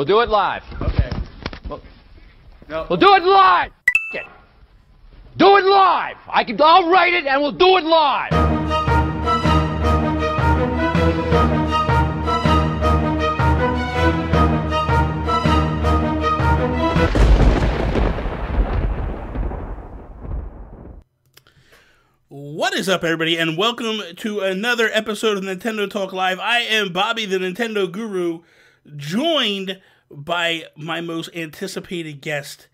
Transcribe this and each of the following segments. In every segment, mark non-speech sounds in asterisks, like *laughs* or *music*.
We'll do it live. Okay. Well- No. We'll do it live. It. Do it live. I can. I'll write it, and we'll do it live. What is up, everybody, and welcome to another episode of Nintendo Talk Live. I am Bobby, the Nintendo Guru, joined by my most anticipated guest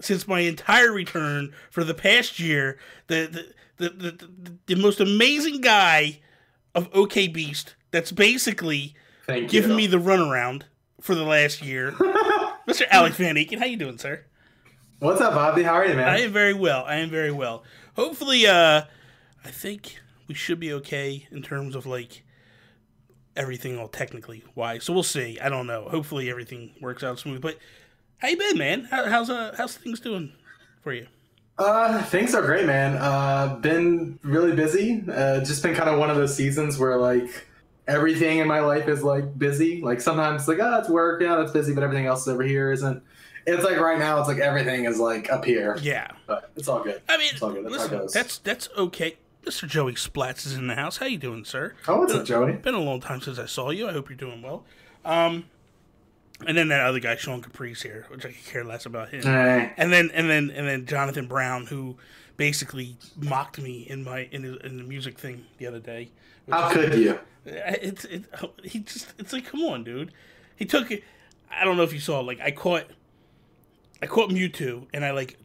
since my entire return for the past year, the the the, the, the, the most amazing guy of OK Beast. That's basically Thank giving you. me the runaround for the last year, *laughs* Mr. Alex Van Aken. How you doing, sir? What's up, Bobby? How are you, man? I am very well. I am very well. Hopefully, uh, I think we should be okay in terms of like everything all technically wise. So we'll see. I don't know. Hopefully everything works out smooth. But how you been, man? How, how's uh how's things doing for you? Uh, things are great, man. Uh, been really busy. Uh, just been kind of one of those seasons where like everything in my life is like busy. Like sometimes like, oh, it's work, yeah, that's busy, but everything else over here isn't. It's like right now, it's like everything is like up here, Yeah. but it's all good. I mean, It's all good. That's how it listen, goes. that's that's okay. Mr. Joey Splats is in the house. How you doing, sir? Oh, what's up, Joey? Been a long time since I saw you. I hope you're doing well. Um, and then that other guy, Sean Caprice here, which I could care less about him. And then and then and then Jonathan Brown, who basically mocked me in my in, the in the music thing the other day. How could you? It's it, he just it's like come on, dude. He took it. I don't know if you saw. Like I caught, I caught Mewtwo, and I like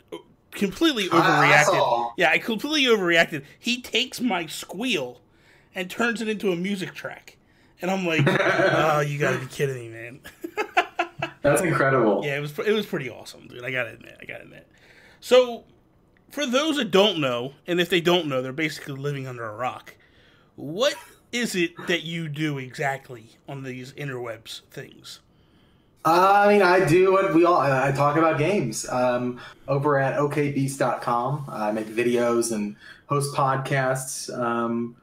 completely ah, I overreacted. yeah, I completely overreacted. He takes my squeal and turns it into a music track, and I'm like, *laughs* oh, you gotta be kidding me, man. *laughs* That's incredible. Yeah, it was it was pretty awesome, dude. I gotta admit, I gotta admit. So, for those that don't know, and if they don't know, they're basically living under a rock. What is it that you do exactly on these interwebs things? I mean, I do what we all. I talk about games um, over at okbeast.com. I make videos and host podcasts, um,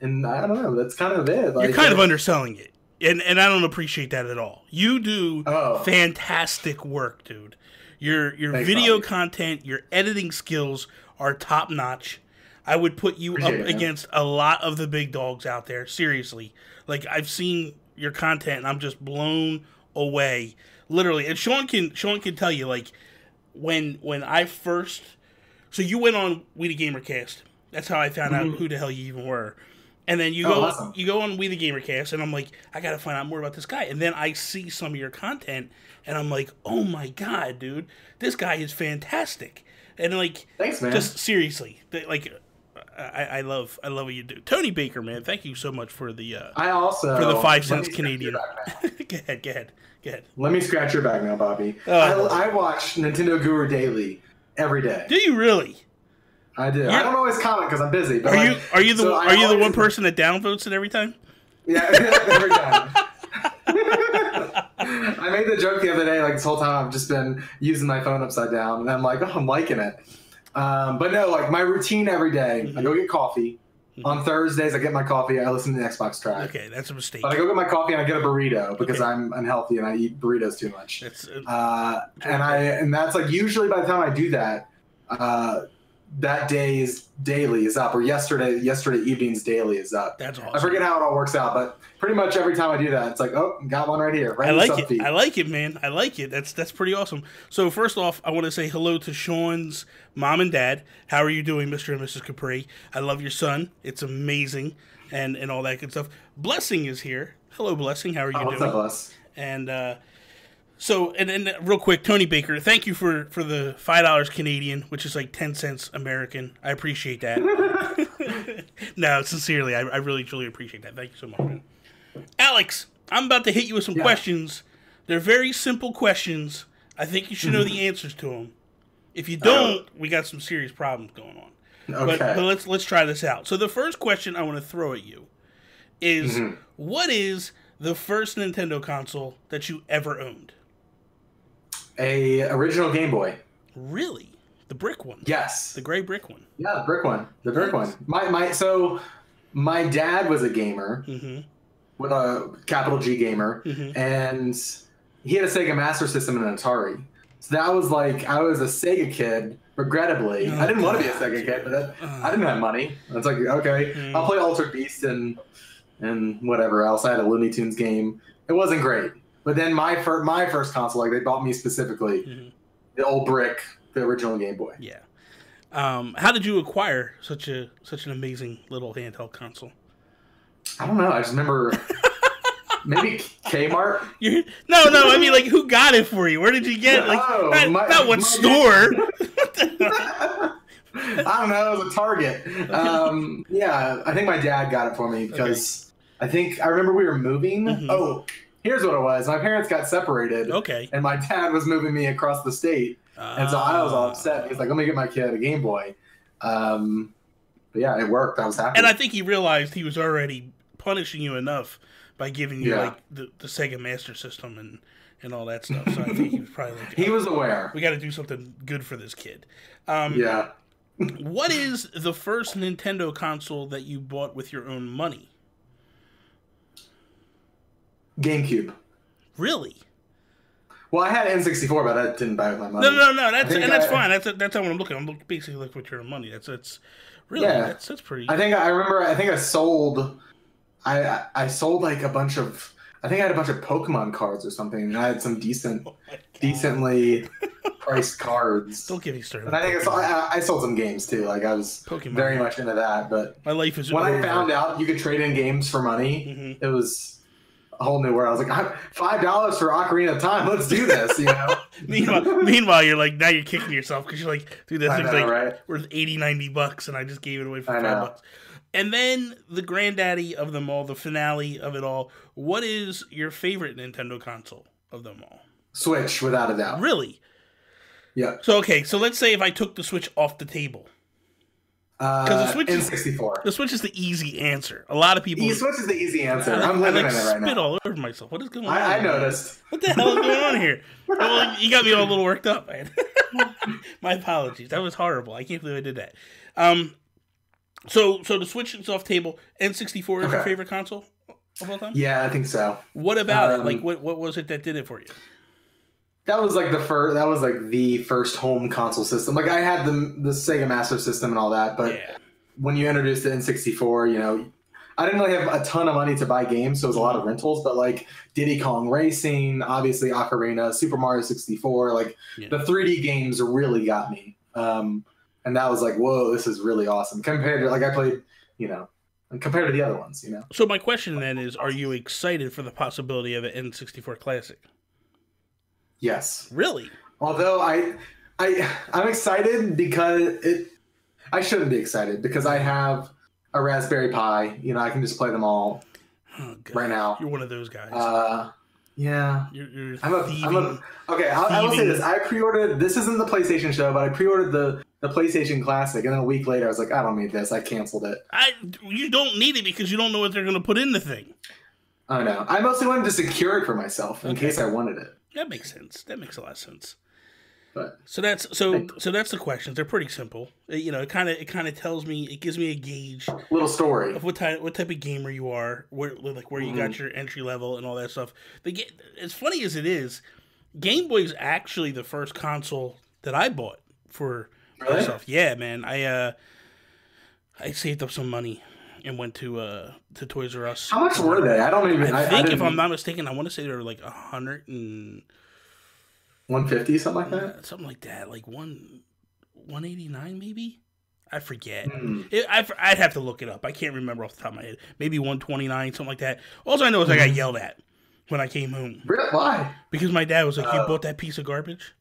and I don't know. That's kind of it. Like, You're kind of underselling it, and and I don't appreciate that at all. You do Oh. fantastic work, dude. Your your Thanks, video Bobby. content, your editing skills are top notch. I would put you Appreciate up it, against a lot of the big dogs out there. Seriously, like I've seen your content, and I'm just blown away, literally. And Sean can Sean can tell you, like when when I first, so you went on We the Gamercast. That's how I found out who the hell you even were. And then you Mm-hmm. Oh, go awesome. you go on We the Gamercast, and I'm like, I gotta find out more about this guy. And then I see some of your content, and I'm like, oh my god, dude, this guy is fantastic. And like, Thanks, man. just seriously, like, I, I love I love what you do. Tony Baker, man, thank you so much for the uh, I also for the five cents Canadian. your back *laughs* now. go ahead, go ahead, go ahead. Let me scratch your back now, Bobby. Oh. I, I watch Nintendo Guru daily every day. Do you really? I do. You're- I don't always comment because I'm busy. But Are like, you are you the so are you the one person that downvotes it every time? Yeah, *laughs* every time. *laughs* I made the joke the other day, like this whole time I've just been using my phone upside down, and I'm like, oh, I'm liking it. Um, but no, like my routine every day, I go get coffee. On Thursdays, I get my coffee. I listen to the Xbox track. Okay, that's a mistake. But I go get my coffee and I get a burrito because Okay. I'm unhealthy and I eat burritos too much. That's uh, Uh, and I and that's like usually by the time I do that, uh, that day's daily is up, or yesterday yesterday evening's daily is up. that's awesome. I forget how it all works out, but pretty much every time I do that, it's like, oh, got one right here. Right I like it. feed. I like it, man. I like it. That's that's pretty awesome. So first off, I want to say hello to Sean's mom and dad. How are you doing, Mr. and Mrs. Capri? I love your son. It's amazing, and and all that good stuff. Blessing is here. Hello, Blessing. How are you Oh, doing? up, Les? And uh, so, and then real quick, Tony Baker, thank you for for the five dollars Canadian, which is like ten cents American. I appreciate that. *laughs* no, sincerely, I, I really truly appreciate that. Thank you so much, man. Alex, I'm about to hit you with some Yeah. questions. They're very simple questions. I think you should know the answers to them. If you don't, we got some serious problems going on. Okay. But, but let's let's try this out. So the first question I want to throw at you is Mm-hmm. what is the first Nintendo console that you ever owned? A original Game Boy. Really? The brick one. Yes. The gray brick one. Yeah, the brick one. The brick one. My my so my dad was a gamer Mm-hmm. with a capital G gamer, Mhm. and he had a Sega Master System and an Atari. So that was like I was a Sega kid. Regrettably, Oh, I didn't want to be a Sega kid, but that, Uh. I didn't have money. It's like okay, Mm. I'll play Altered Beast and and whatever else. I had a Looney Tunes game. It wasn't great, but then my first my first console, like they bought me specifically Mhm. the old brick, the original Game Boy. Yeah. Um, how did you acquire such a such an amazing little handheld console? I don't know. I just remember *laughs* maybe Kmart. you no, no. I mean, like, who got it for you? Where did you get? it? Like, Oh, not, my- not what my- store? *laughs* I don't know. It was a Target. Um, yeah, I think my dad got it for me because I think I remember we were moving. Mhm. Oh, here's what it was. My parents got separated, okay. and my dad was moving me across the state, and so I was all Ah. upset. He's like, "Let me get my kid a Game Boy." Um, but yeah, it worked. I was happy. And I think he realized he was already punishing you enough by giving you Yeah. like the, the Sega Master System and and all that stuff. So I think he was probably like, he was aware. we got to do something good for this kid. Um, Yeah. What is the first Nintendo console that you bought with your own money? GameCube. Really? Well, I had N64, but I didn't buy it with my money. No, no, no. That's and that's fine. That's that's what I'm looking. I'm looking basically looking for your money. That's that's really Yeah. that's that's pretty. I think I remember. I think I sold. I I- I sold like a bunch of. I think I had a bunch of Pokemon cards or something. And I had some decent, *laughs* Oh decently priced cards. Don't get me started. And I think I sold, I, I sold some games too. Like I was Pokemon. very much into that. But My life is when I found out you could trade in games for money, Mhm. it was a whole new world. I was like, five dollars for Ocarina of Time. Let's do this. You know. *laughs* meanwhile, meanwhile, you're like now you're kicking yourself because you're like, dude, this thing's like right? worth 80, 90 bucks, and I just gave it away for I five know. bucks. And then the granddaddy of them all, the finale of it all. What is your favorite Nintendo console of them all? Switch without a doubt. Really? Yeah. So okay, so let's say if I took the Switch off the table, Uh, the Switch is- N64. the Switch is the easy answer. A lot of people. The Switch is the easy answer. I'm I, living like in it right spit now. all over myself. What is going on? I, I noticed. What the hell is going on here? *laughs* Well, you got me all a little worked up, man. *laughs* My apologies. That was horrible. I can't believe I did that. Um, so so the Switch is off table. N64 is your favorite console of all time. Yeah, I think so. What about it? Um, Like, what what was it that did it for you? That was like the first. That was like the first home console system. Like I had the the Sega Master System and all that, but yeah, when you introduced the N64, you know, I didn't really have a ton of money to buy games, so it was a lot of rentals. But like Diddy Kong Racing, obviously Ocarina, Super Mario 64, like Yeah. the 3D games really got me. Um, and that was like, whoa, this is really awesome compared to like I played, you know, compared to the other ones, you know. So my question then is: Are you excited for the possibility of an N64 Classic? Yes. Really? Although I, I, I'm excited because it. I shouldn't be excited because I have a Raspberry Pi. You know, I can just play them all Oh, right now. You're one of those guys. Uh, yeah. you're, you're I'm a, thieving. I'm a. Okay, I'll, I will say this: I pre-ordered. This isn't the PlayStation show, but I pre-ordered the the PlayStation Classic, and then a week later, I was like, I don't need this. I canceled it. I you don't need it because you don't know what they're going to put in the thing. I know. I mostly wanted to secure it for myself in Okay. case I wanted it. That makes sense. That makes a lot of sense. But So that's so so that's the questions. They're pretty simple. Uh, You know, it kind of it kind of tells me it gives me a gauge little story. of what type what type of gamer you are, where like where you got Mm-hmm. your entry level and all that stuff. The ga- as funny as it is, Game Boy is actually the first console that I bought for Really? myself. Yeah, man. I uh I saved up some money and went to uh to Toys R Us. How much were they? I don't even. I I, think if I'm not mistaken, I want to say they were like a hundred and 150 something like that. uh, something like that, like one one eighty nine maybe. I forget. Hmm. It, I, I'd have to look it up. I can't remember off the top of my head. Maybe one twenty nine, something like that. All I know is I Hmm. got yelled at when I came home Really? Why? because my dad was like, "You Oh. bought that piece of garbage?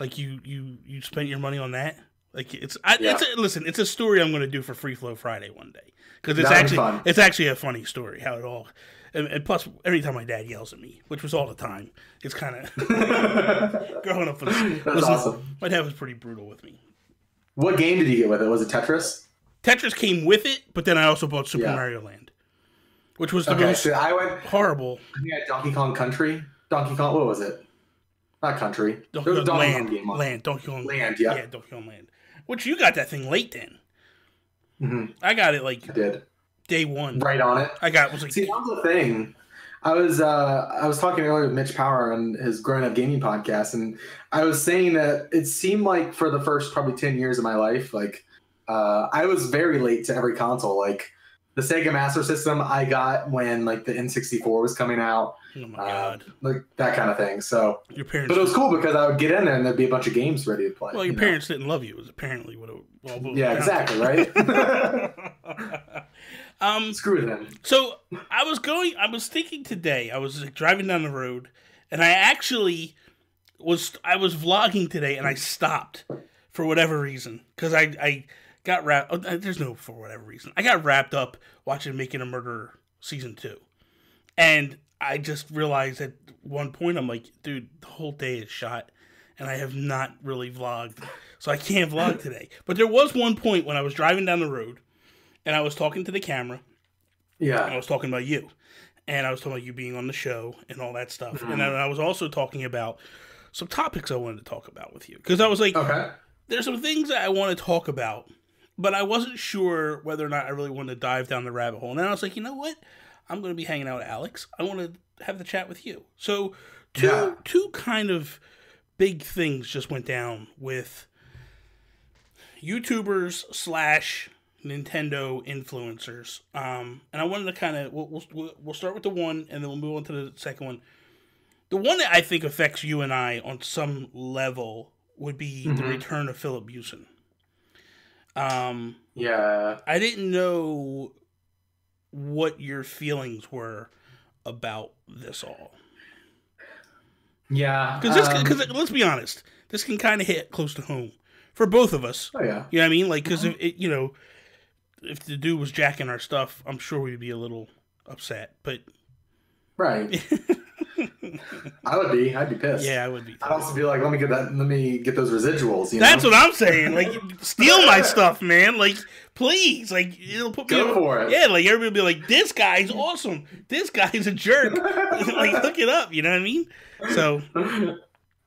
Like you you you spent your money on that?" Like it's I, Yeah. it's a, listen, it's a story I'm going to do for Free Flow Friday one day because it's That'd actually it's actually a funny story how it all. And, and plus, every time my dad yells at me, which was all the time, it's kind of *laughs* growing up. Was, That's was- awesome. My dad was pretty brutal with me. What game did you get with it? Was it Tetris? Tetris came with it, but then I also bought Super Yeah. Mario Land, which was the Okay, most so I went. horrible. I think I had Donkey Kong Country. Donkey Kong. What was it? Not Country. Donkey there was a Kong Donkey Land, Kong game. on- Land, Donkey Kong Land, yeah. yeah, Donkey Kong Land. Which you got that thing late then. Mhm, I got it like I did. day one. Right on it. I got was like See, that was the thing. I was uh, I was talking earlier with Mitch Power on his Growing Up Gaming podcast, and I was saying that it seemed like for the first probably ten years of my life, like uh, I was very late to every console. Like the Sega Master System, I got when like the N64 was coming out, Oh my uh, like that kind of thing. So, Your parents but it was cool because I would get in there and there'd be a bunch of games ready to play. Well, your you know? parents didn't love you. It Was apparently what it. Well, boiled Yeah, exactly, to. right? *laughs* *laughs* um. Screw them. So I was going. I was thinking today. I was like, driving down the road, and I actually was. I was vlogging today, and I stopped for whatever reason because I I got wrapped. Oh, there's no for whatever reason. I got wrapped up watching Making a Murderer season two, and I just realized at one point I'm like, dude, the whole day is shot, and I have not really vlogged, so I can't vlog today. But there was one point when I was driving down the road, and I was talking to the camera. Yeah, I was talking about you, and I was talking about you being on the show and all that stuff. Mm-hmm. And I was also talking about some topics I wanted to talk about with you because I was like, Okay. there's some things that I want to talk about, but I wasn't sure whether or not I really wanted to dive down the rabbit hole. And then I was like, you know what? I'm going to be hanging out with Alex. I want to have the chat with you. So two Yeah. two kind of big things just went down with YouTubers slash Nintendo influencers. Um, and I wanted to kind of we'll, we'll we'll start with the one, and then we'll move on to the second one. The one that I think affects you and I on some level would be the Mhm. return of Filip Miucin. Um, Yeah. I didn't know what your feelings were about this all Yeah. because this um, because let's be honest, this can kind of hit close to home for both of us. oh yeah. You know what I mean? Like, because if it, you know, if the dude was jacking our stuff, I'm sure we'd be a little upset. But Right. *laughs* I would be. I'd be pissed. yeah, I would be. I'd also be like, let me get that. Let me get those residuals. You That's know? what I'm saying. Like, *laughs* steal my stuff, man. Like, please. Like, it'll put me. Go in- for it. Yeah, like everybody will be like, this guy's awesome. This guy's a jerk. *laughs* like, look it up. You know what I mean? So, *laughs*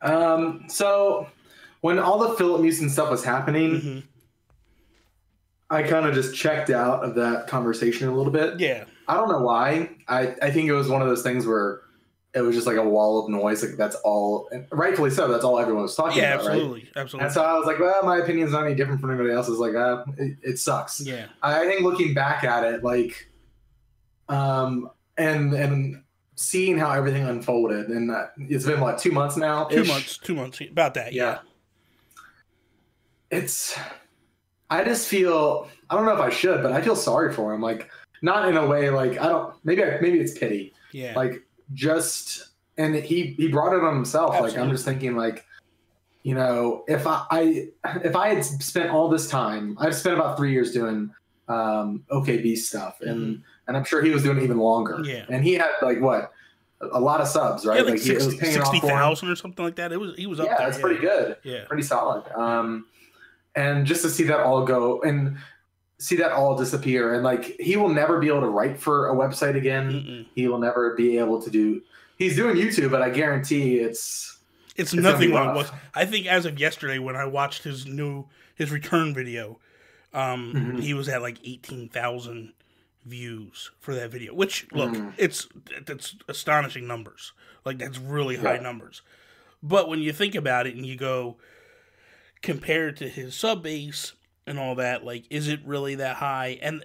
Um. So when all the Filip Miucin stuff was happening, mhm. I kind of just checked out of that conversation a little bit. yeah, I don't know why. I I think it was one of those things where it was just like a wall of noise. Like that's all, and rightfully so. That's all everyone was talking yeah, about, right? absolutely, absolutely. And so I was like, well, my opinion's not any different from anybody else's. Like, uh, it, it sucks. yeah, I think looking back at it, like, um, and and seeing how everything unfolded, and uh, it's been what two months now. two months, two months, about that. Yeah. It's. I just feel. I don't know if I should, but I feel sorry for him. Like, not in a way like I don't. Maybe I, maybe it's pity. yeah, Like, just and he he brought it on himself. Like, I'm just thinking like. You know, if I, I if I had spent all this time, I've spent about three years doing um, OKB stuff, and and I'm sure he was doing it even longer. Yeah. and he had like what a lot of subs, right? yeah, like, he, it 60 paying off for him. 60,000 or something like that. It was he was up Yeah, there. that's pretty good Yeah, pretty solid. Um, and just to see that all go and see that all disappear, and like he will never be able to write for a website again. Mm-mm. He will never be able to do. He's doing YouTube, but I guarantee it's it's, It's nothing what it was. I think as of yesterday, when I watched his new his return video, um, Mhm. he was at like eighteen thousand views for that video. Which look, Mm. it's that's astonishing numbers. Like that's really high Yeah. numbers. But when you think about it and you go compared to his sub base and all that, like, is it really that high? And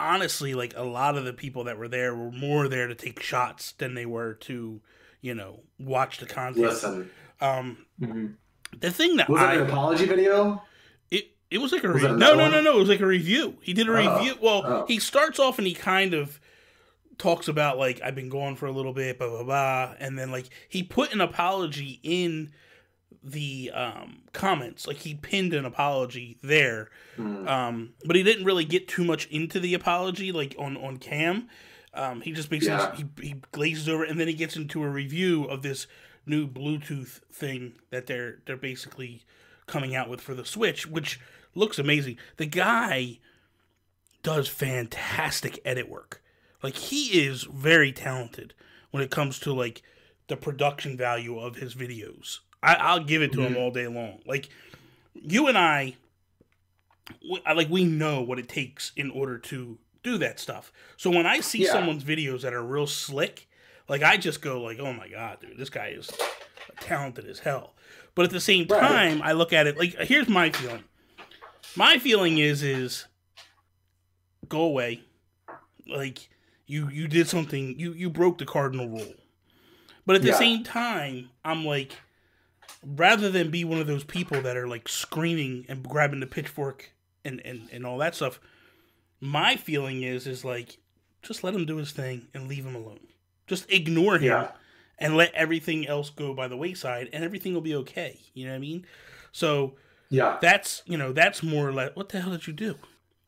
honestly, like a lot of the people that were there were more there to take shots than they were to, you know, watch the content. listen. Um, Mhm. the thing that Was I it an apology video? it it was like a Was re- no no no no it was like a review. He did a Oh, review. Well, oh. he starts off and he kind of talks about like I've been gone for a little bit, blah blah blah, and then like he put an apology in the um comments. Like he pinned an apology there. Mm. um but he didn't really get too much into the apology like on on cam. Um he just basically Yeah. he, he glazes over it and then he gets into a review of this new bluetooth thing that they're they're basically coming out with for the switch which looks amazing. The guy does fantastic edit work. Like he is very talented when it comes to like the production value of his videos I, i'll give it to him all day long like you and i we, I- like we know what it takes in order to do that stuff. So when I see Yeah. someone's videos that are real slick, Like I just go like, oh my god, dude, this guy is talented as hell. But at the same Right. time, I look at it like here's my feeling. My feeling is is go away. Like you you did something you you broke the cardinal rule. But at the Yeah. same time, I'm like rather than be one of those people that are like screaming and grabbing the pitchfork and and and all that stuff, my feeling is is like just let him do his thing and leave him alone. Just ignore him Yeah. and let everything else go by the wayside and everything will be okay. You know what I mean? So Yeah. that's you know, that's more or less what the hell did you do?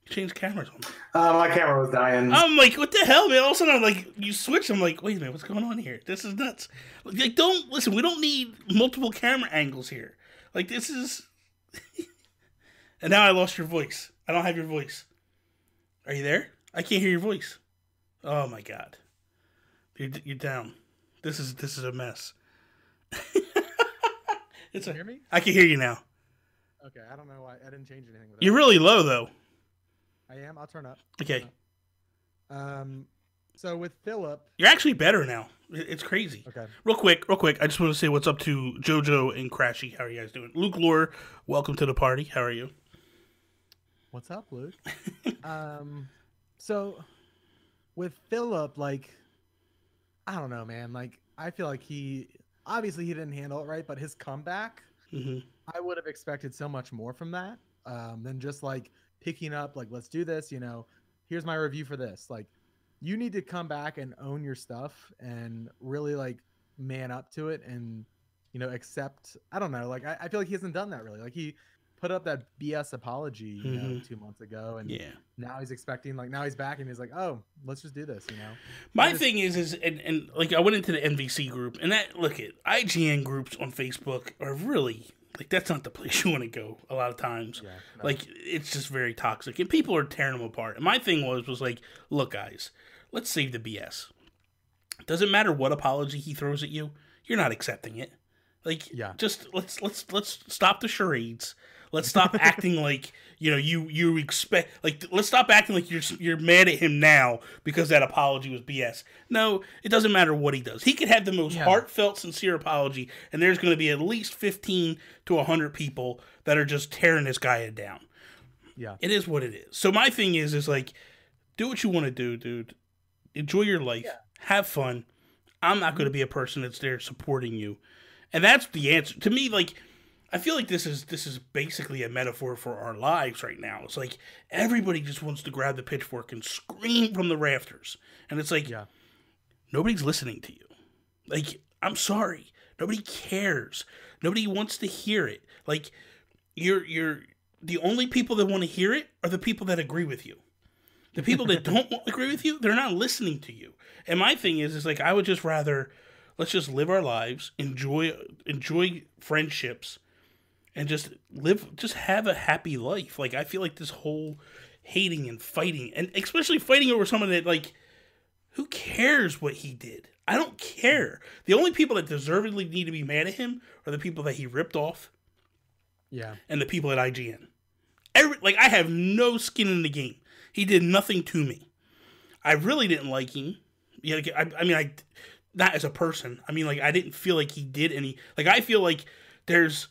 You changed cameras on me. Uh, my camera was dying. I'm like, what the hell, man? All of a sudden, I'm like, you switch. I'm like, wait a minute, what's going on here? This is nuts. Like, don't listen. We don't need multiple camera angles here. Like, this is. *laughs* and now I lost your voice. I don't have your voice. Are you there? I can't hear your voice. Oh my god, you're you're down. This is this is a mess. *laughs* it's Can a. you hear me? I can hear you now. Okay, I don't know why I didn't change anything with. You're really low though. I am. I'll turn up. Okay, Um, so with Filip, you're actually better now. It's crazy. okay, Real quick, real quick. I just want to say what's up to JoJo and Crashy. How are you guys doing? Luke Lore, welcome to the party. How are you? what's up, Luke? *laughs* um, so with Filip, like, I don't know, man. Like, I feel like he obviously he didn't handle it right, but his comeback, hmm I would have expected so much more from that um, than just like picking up, like, let's do this. You know, here's my review for this. Like, you need to come back and own your stuff and really like man up to it and you know accept. I don't know. Like, I, I feel like he hasn't done that really. Like, he put up that BS apology, you know, Mhm. two months ago, and Yeah. now he's expecting like now he's back and he's like, oh, let's just do this. You know. My just- thing is, is and, and like I went into the NVC group, and that look at IGN groups on Facebook are really like that's not the place *laughs* you want to go. A lot of times, Yeah. no. like it's just very toxic, and people are tearing them apart. And my thing was was like, look, guys, let's save the BS. Doesn't matter what apology he throws at you, you're not accepting it. Like, Yeah. just let's let's let's stop the charades. Let's stop *laughs* acting like you know you you expect like let's stop acting like you're you're mad at him now because that apology was BS. No, it doesn't matter what he does. He could have the most Yeah. heartfelt, sincere apology, and there's going to be at least fifteen to hundred people that are just tearing this guy down. yeah. It is what it is. So my thing is, is like, do what you want to do, dude. Enjoy your life. Have fun. I'm not going to mm-hmm. be a person that's there supporting you, and that's the answer to me. Like, I feel like this is this is basically a metaphor for our lives right now. It's like everybody just wants to grab the pitchfork and scream from the rafters, and it's like Yeah. nobody's listening to you. Like, I'm sorry. Nobody cares. Nobody wants to hear it. Like, you're you're the only people that want to hear it are the people that agree with you. The people that *laughs* don't want- agree with you, they're not listening to you. And my thing is, is like I would just rather let's just live our lives, enjoy enjoy friendships, and just live, just have a happy life. Like I feel like this whole hating and fighting, and especially fighting over someone that like who cares what he did? I don't care. The only people that deservedly need to be mad at him are the people that he ripped off Yeah. and the people at IGN. Every, like I have no skin in the game. He did nothing to me. I really didn't like him. Yeah, like, I, I mean, I not as a person. I mean, like I didn't feel like he did any. Like I feel like there's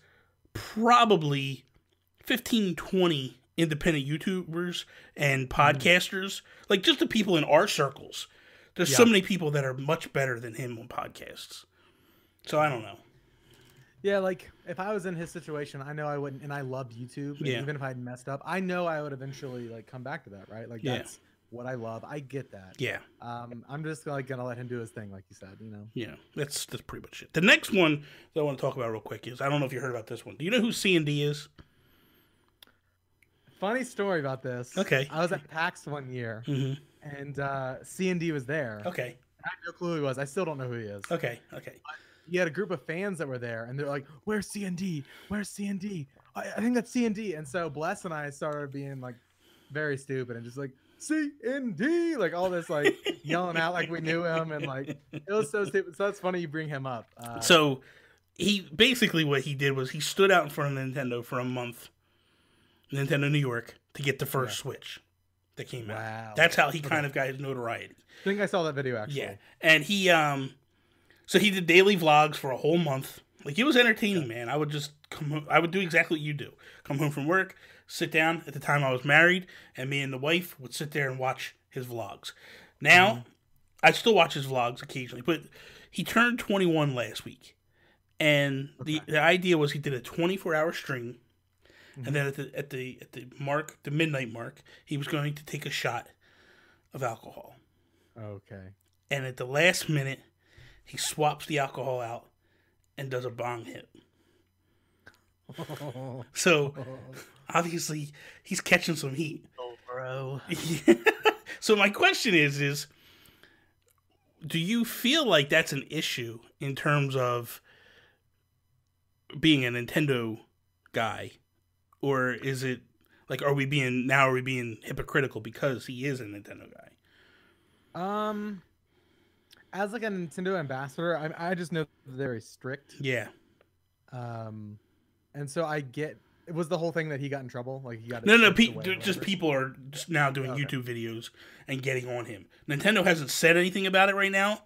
probably 15, 20 independent YouTubers and hmm. podcasters, like just the people in our circles. There's so many people that are much better than him on podcasts. So I don't know. Yeah, like if I was in his situation, I know I wouldn't, and I loved YouTube. Yeah. Even if I'd messed up, I know I would eventually like come back to that, right? Like Yeah. that's what I love. I get that. Yeah. Um, I'm just like gonna let him do his thing, like you said. You know. Yeah, that's that's pretty much it. The next one that I want to talk about real quick is I don't know if you heard about this one. Do you know who C and D is? Funny story about this. Okay. I was at PAX one year, Mm-hmm. and uh, C and D was there. Okay, I had no clue who he was. I still don't know who he is. okay, okay. He had a group of fans that were there, and they're like, "Where's C and D? Where's C and D? I I think that's C and D." And so Bless and I started being like very stupid and just like C and D, like all this like yelling out like we knew him, and like it was so stupid. So that's funny you bring him up. Uh, So he basically what he did was he stood out in front of Nintendo for a month, Nintendo New York, to get the first Switch. that came out. That's how he kind of got his notoriety. I think I saw that video actually. Yeah, and he um, so he did daily vlogs for a whole month. Like it was entertaining, man. I would just come. Home, I would do exactly what you do. Come home from work, sit down. At the time, I was married, and me and the wife would sit there and watch his vlogs. Now, mm-hmm. I still watch his vlogs occasionally, but he turned 21 last week, and the the idea was he did a 24 hour stream, and mm-hmm. then at the at the at the mark the midnight mark, he was going to take a shot of alcohol. Okay. And at the last minute, he swaps the alcohol out and does a bong hit. *laughs* So *laughs* obviously he's catching some heat. Oh, bro. *laughs* so my question is is do you feel like that's an issue in terms of being a Nintendo guy or is it like are we being now are we being hypocritical because he is a Nintendo guy? Um, as like a Nintendo ambassador, I I just know they're very strict. Yeah. Um, and so I get it was the whole thing that he got in trouble. Like he got No, no, pe- away just people are just now doing Okay. YouTube videos and getting on him. Nintendo hasn't said anything about it right now.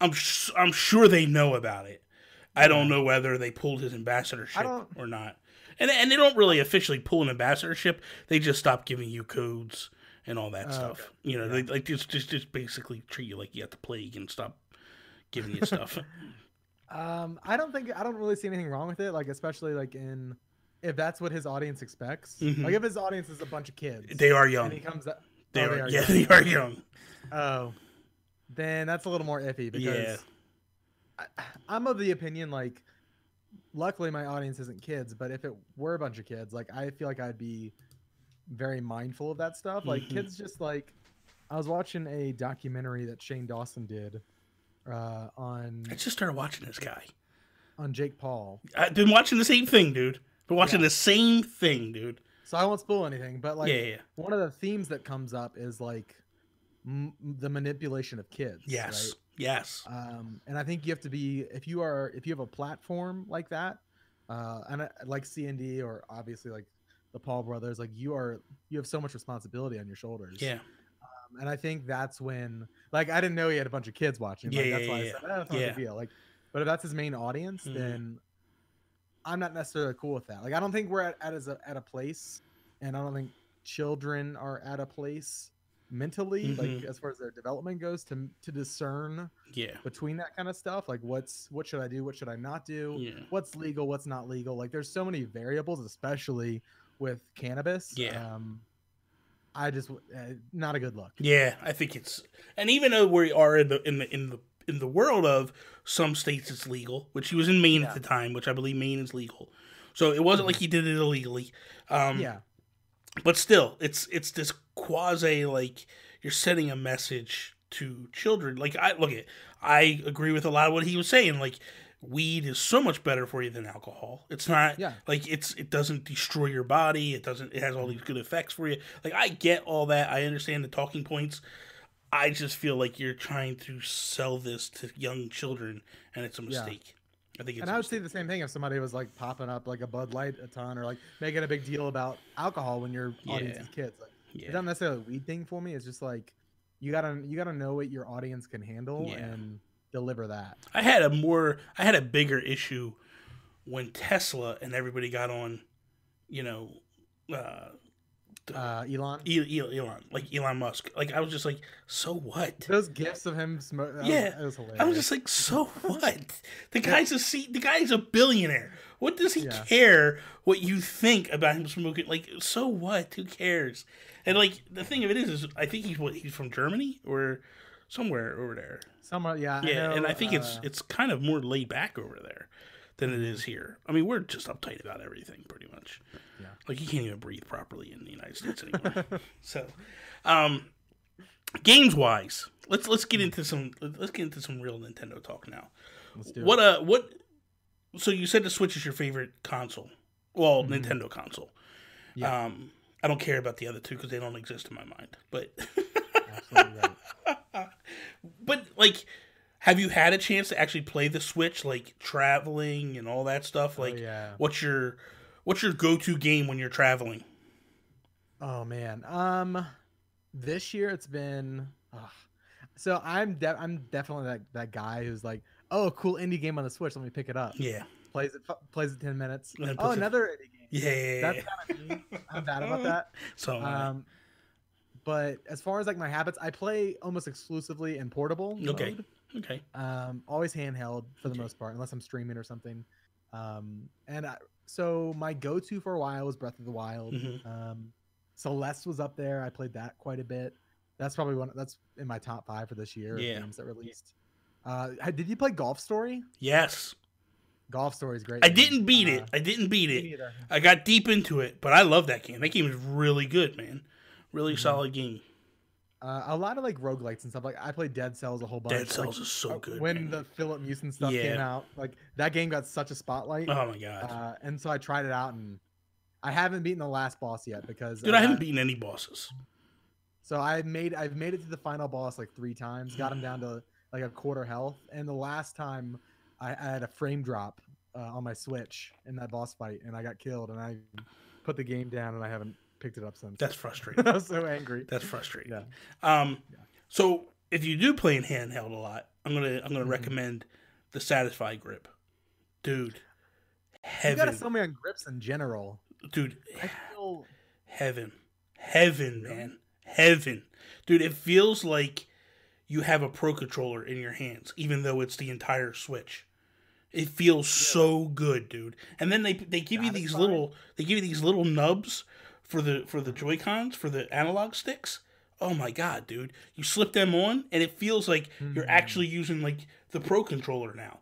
I'm sh- I'm sure they know about it. I don't know whether they pulled his ambassadorship or not. And and they don't really officially pull an ambassadorship. They just stop giving you codes and all that Oh, stuff. okay. You know, they like just just just basically treat you like you got the plague and stop giving you stuff. *laughs* Um, I don't think I don't really see anything wrong with it. Like especially like in if that's what his audience expects. Mhm. Like if his audience is a bunch of kids, they are and young. he comes up. They oh, are, yeah, *laughs* young. they are young. Oh, then that's a little more iffy because Yeah. I, I'm of the opinion like, luckily my audience isn't kids, but if it were a bunch of kids, like I feel like I'd be very mindful of that stuff. Like Mhm. kids just like, I was watching a documentary that Shane Dawson did uh, on I just started watching this guy. on Jake Paul. I've been watching the same thing, dude. Been watching Yeah. the same thing, dude. So I won't spoil anything, but like yeah, yeah, yeah. one of the themes that comes up is like m- the manipulation of kids. Yes. right? Yes. um, and I think you have to be if you are if you have a platform like that, uh, and uh, like CND or obviously like the Paul brothers, like you are you have so much responsibility on your shoulders. Yeah. um, and I think that's when like I didn't know he had a bunch of kids watching. Yeah, like, yeah, that's why yeah, I said oh, that's not a yeah. big deal. Like, but if that's his main audience, Mhm. then I'm not necessarily cool with that. Like, I don't think we're at, at as a at a place, and I don't think children are at a place mentally, like Mhm. as far as their development goes, to to discern Yeah. between that kind of stuff like what's what should i do what should i not do Yeah. what's legal what's not legal like there's so many variables especially with cannabis Yeah. um i just uh, not a good look Yeah. I think it's and even though we are in the in the in the in the world of some states it's legal, which he was in Maine Yeah. at the time, which I believe Maine is legal. So it wasn't like he did it illegally. Um yeah. but still it's it's this quasi like you're sending a message to children. Like i look at i agree with a lot of what he was saying. Like weed is so much better for you than alcohol. It's not Yeah. like it's it doesn't destroy your body. It doesn't it has all these good effects for you. Like i get all that. I understand the talking points i just feel like you're trying to sell this to young children and it's a Yeah. mistake i think it's and I would mistake. say the same thing if somebody was like popping up like a bud light a ton or like making a big deal about alcohol when your audience Yeah. is kids like it's not necessarily a weed thing for me it's just like you gotta you gotta know what your audience can handle Yeah. and deliver that I had a more I had a bigger issue when Tesla and everybody got on, you know, uh, uh elon E- E- Elon, like Elon Musk. Like I was just like, so what? those gifts of him smoking Yeah, it was hilarious I was just like, so *laughs* what? The guy's a C- the guy's a billionaire. What does he Yeah. care what you think about him smoking? Like, so what? Who cares? And like the thing of it is, is I think he's what he's from Germany or somewhere over there. Somewhere, yeah. I Yeah, and I think it's uh, it's kind of more laid back over there than it is here. I mean, we're just uptight about everything, pretty much. Yeah. Like you can't even breathe properly in the United States anymore. *laughs* so, um, games wise, let's let's get into some let's get into some real Nintendo talk now. let's do What it. uh what? So you said the Switch is your favorite console. Well, Mhm. Nintendo console. Yeah. Um, I don't care about the other two because they don't exist in my mind. But Absolutely right. *laughs* but like have you had a chance to actually play the switch like traveling and all that stuff like oh, yeah. what's your what's your go-to game when you're traveling Oh man. Um, this year it's been. ugh. So I'm de- I'm definitely that, that guy who's like, oh, cool indie game on the Switch. Let me pick it up. Yeah. Plays it fu- plays it ten minutes. Oh, puts it- another indie game. Yeah. yeah, yeah, That's yeah. kind of me. I'm bad about that. *laughs* So. Um, but as far as like my habits, I play almost exclusively in portable. Okay. mode. Okay. Um, always handheld for the Okay. most part, unless I'm streaming or something. Um, and I, so my go-to for a while was Breath of the Wild. Mhm. Um, Celeste was up there. I played that quite a bit. That's probably one. That's in my top five for this year. of Yeah. Games that released. Uh, did you play Golf Story? Yes. Golf Story is great. I game. didn't beat Uh, it. I didn't beat it. neither. I got deep into it, but I love that game. That game is really good, man. Really Mhm. solid game. Uh, a lot of like roguelites and stuff. Like I played Dead Cells a whole bunch. Dead like, Cells is so uh, good. When man. the Filip Miucin stuff came out, like that game got such a spotlight. oh my god, Uh, and so I tried it out, and I haven't beaten the last boss yet because dude, I haven't beaten any bosses. So I made I've made it to the final boss like three times, got him down to *sighs* like a quarter health, and the last time I, I had a frame drop uh, on my Switch in that boss fight, and I got killed, and I put the game down, and I haven't picked it up since. That's frustrating. *laughs* I was so angry. That's frustrating. Yeah. Um, Yeah. so if you do play in handheld a lot, I'm gonna I'm gonna Mhm. recommend the Satisfye grip, dude. You gotta sell me on grips in general. dude. I feel Heaven, heaven, man, heaven, dude. It feels like you have a pro controller in your hands, even though it's the entire Switch. It feels so good, dude. And then they they give you these little they give you these little nubs for the for the Joy Cons for the analog sticks. Oh my god, dude! You slip them on, and it feels like you're Hmm. actually using like the pro controller now.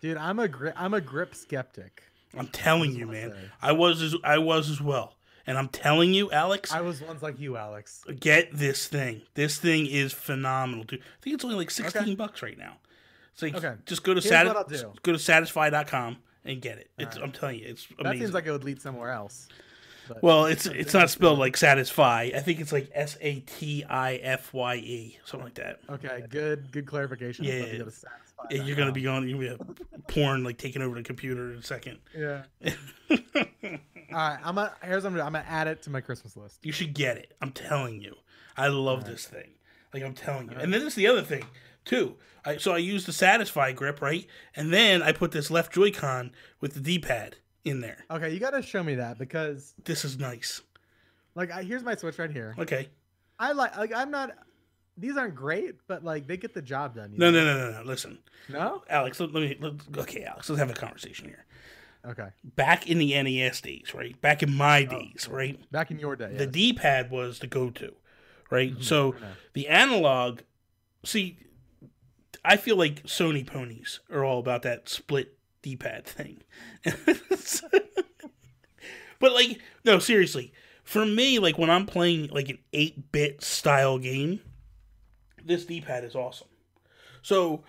dude. I'm a grip. I'm a grip skeptic. I'm telling you, man. say. I was as I was as well, and I'm telling you, Alex. I was once like you, Alex. get this thing. This thing is phenomenal, dude. I think it's only like 16 Okay. bucks right now. It's like Okay. just go to sati- what I'll do. go to satisfye.com and get it. It's Alright. I'm telling you, it's That amazing. seems like it would lead somewhere else. But well, it's it's not spelled like satisfy. I think it's like S A T I F Y E, something like that. Okay, good, good clarification. Yeah, I'd love to yeah. go You're gonna be on. You're gonna be a porn like taking over the computer in a second. Yeah. *laughs* All right, I'm gonna. Here's what I'm gonna. I'm gonna add it to my Christmas list. You should get it. I'm telling you. I love Alright. this thing. Like I'm telling you. Alright. And then there's the other thing too. I so I use the Satisfye grip, right? And then I put this left Joy-Con with the D-pad in there. Okay, you gotta show me that because, This is nice. like, I, here's my Switch right here. Okay. I like. Like, I'm not. These aren't great, but like, they get the job done. No, know? no, no, no, no. Listen, No. Alex. Let, let me. Let, okay, Alex. Let's have a conversation here. Okay. Back in the NES days, right? Back in my days, right? Back in your day. The yes. D-pad was the go-to, right? Mhm, So know. the analog see i feel like sony ponies are all about that split d-pad thing *laughs* but like no seriously for me like when i'm playing like an 8-bit style game this d-pad is awesome so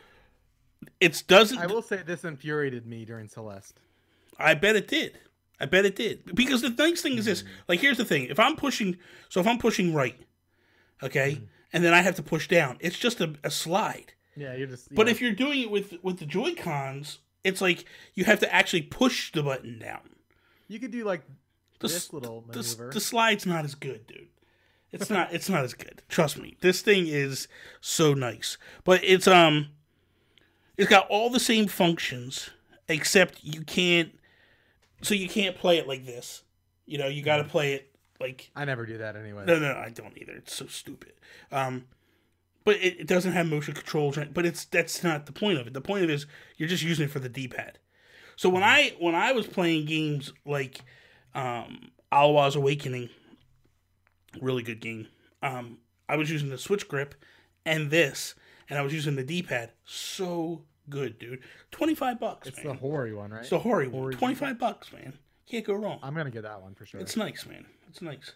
it doesn't I will say this infuriated me during Celeste. I bet it did. I bet it did. Because the nice thing is this. Hmm. Like, here's the thing. If I'm pushing, so if I'm pushing right, okay, hmm. and then I have to push down, it's just a, a slide. Yeah, you're just. But if you're doing it with with the Joy Cons, it's like you have to actually push the button down. you could do like The, this little the, maneuver. the slide's not as good, dude. It's *laughs* not. It's not as good. Trust me. This thing is so nice, but it's um, it's got all the same functions except you can't. So you can't play it like this. You know, you got to play it like I never do that anyway. no, no, I don't either. It's so stupid. Um, but it, it doesn't have motion controls. But it's that's not the point of it. The point of it is you're just using it for the D-pad. So when I when I was playing games like um, Alwa's Awakening, really good game. Um, I was using the Switch grip and this, and I was using the D-pad. So good, dude. Twenty five bucks. It's man. the Hori one, right? It's the Hori one. Twenty five bucks, man. Can't go wrong. I'm gonna get that one for sure. It's nice, man. It's nice.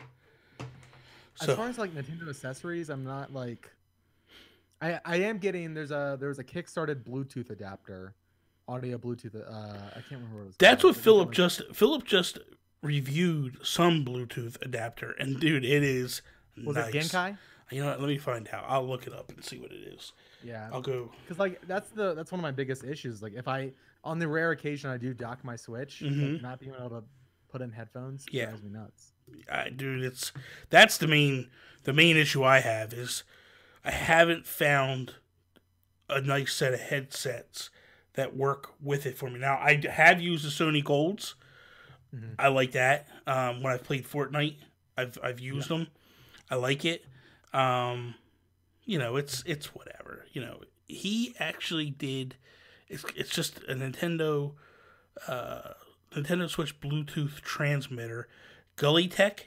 as far as like Nintendo accessories, I'm not like. I I am getting there's a there's a kickstarted Bluetooth adapter, audio Bluetooth. Uh, I can't remember what it was. That's called. what Filip just Filip just reviewed some Bluetooth adapter, and dude, it is was nice. it Genki? You know what? Let me find out. I'll look it up and see what it is. Yeah, I'll go. because like that's the that's one of my biggest issues. Like if I on the rare occasion I do dock my Switch, like, Mhm. not being able to put in headphones Yeah. drives me nuts. I, dude, it's that's the main the main issue I have is I haven't found a nice set of headsets that work with it for me. Now I have used the Sony Golds. Mhm. I like that. Um, when I've played Fortnite, I've I've used them. I like it. Um, you know, it's it's whatever. You know, he actually did. It's it's just a Nintendo, uh, Nintendo Switch Bluetooth transmitter, GuliKit.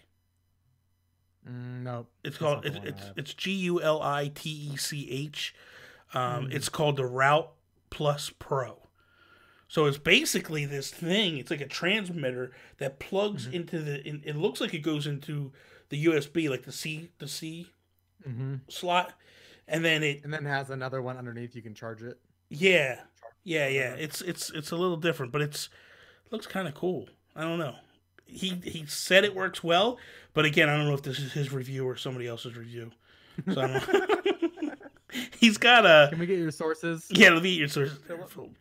Mm, nope. It's called the it's it's, G U L I T E C H. Um, Mm. It's called the Route Plus Pro. So it's basically this thing. It's like a transmitter that plugs Mhm. into the. In, it looks like it goes into the USB, like the C the C hmm slot, and then it And then has another one underneath. You can charge it. yeah yeah yeah. It's it's it's a little different, but it's looks kind of cool. I don't know. He he said it works well, but again, I don't know if this is his review or somebody else's review. So I don't *laughs* He's got a Can we get your sources? yeah. Let me get your source.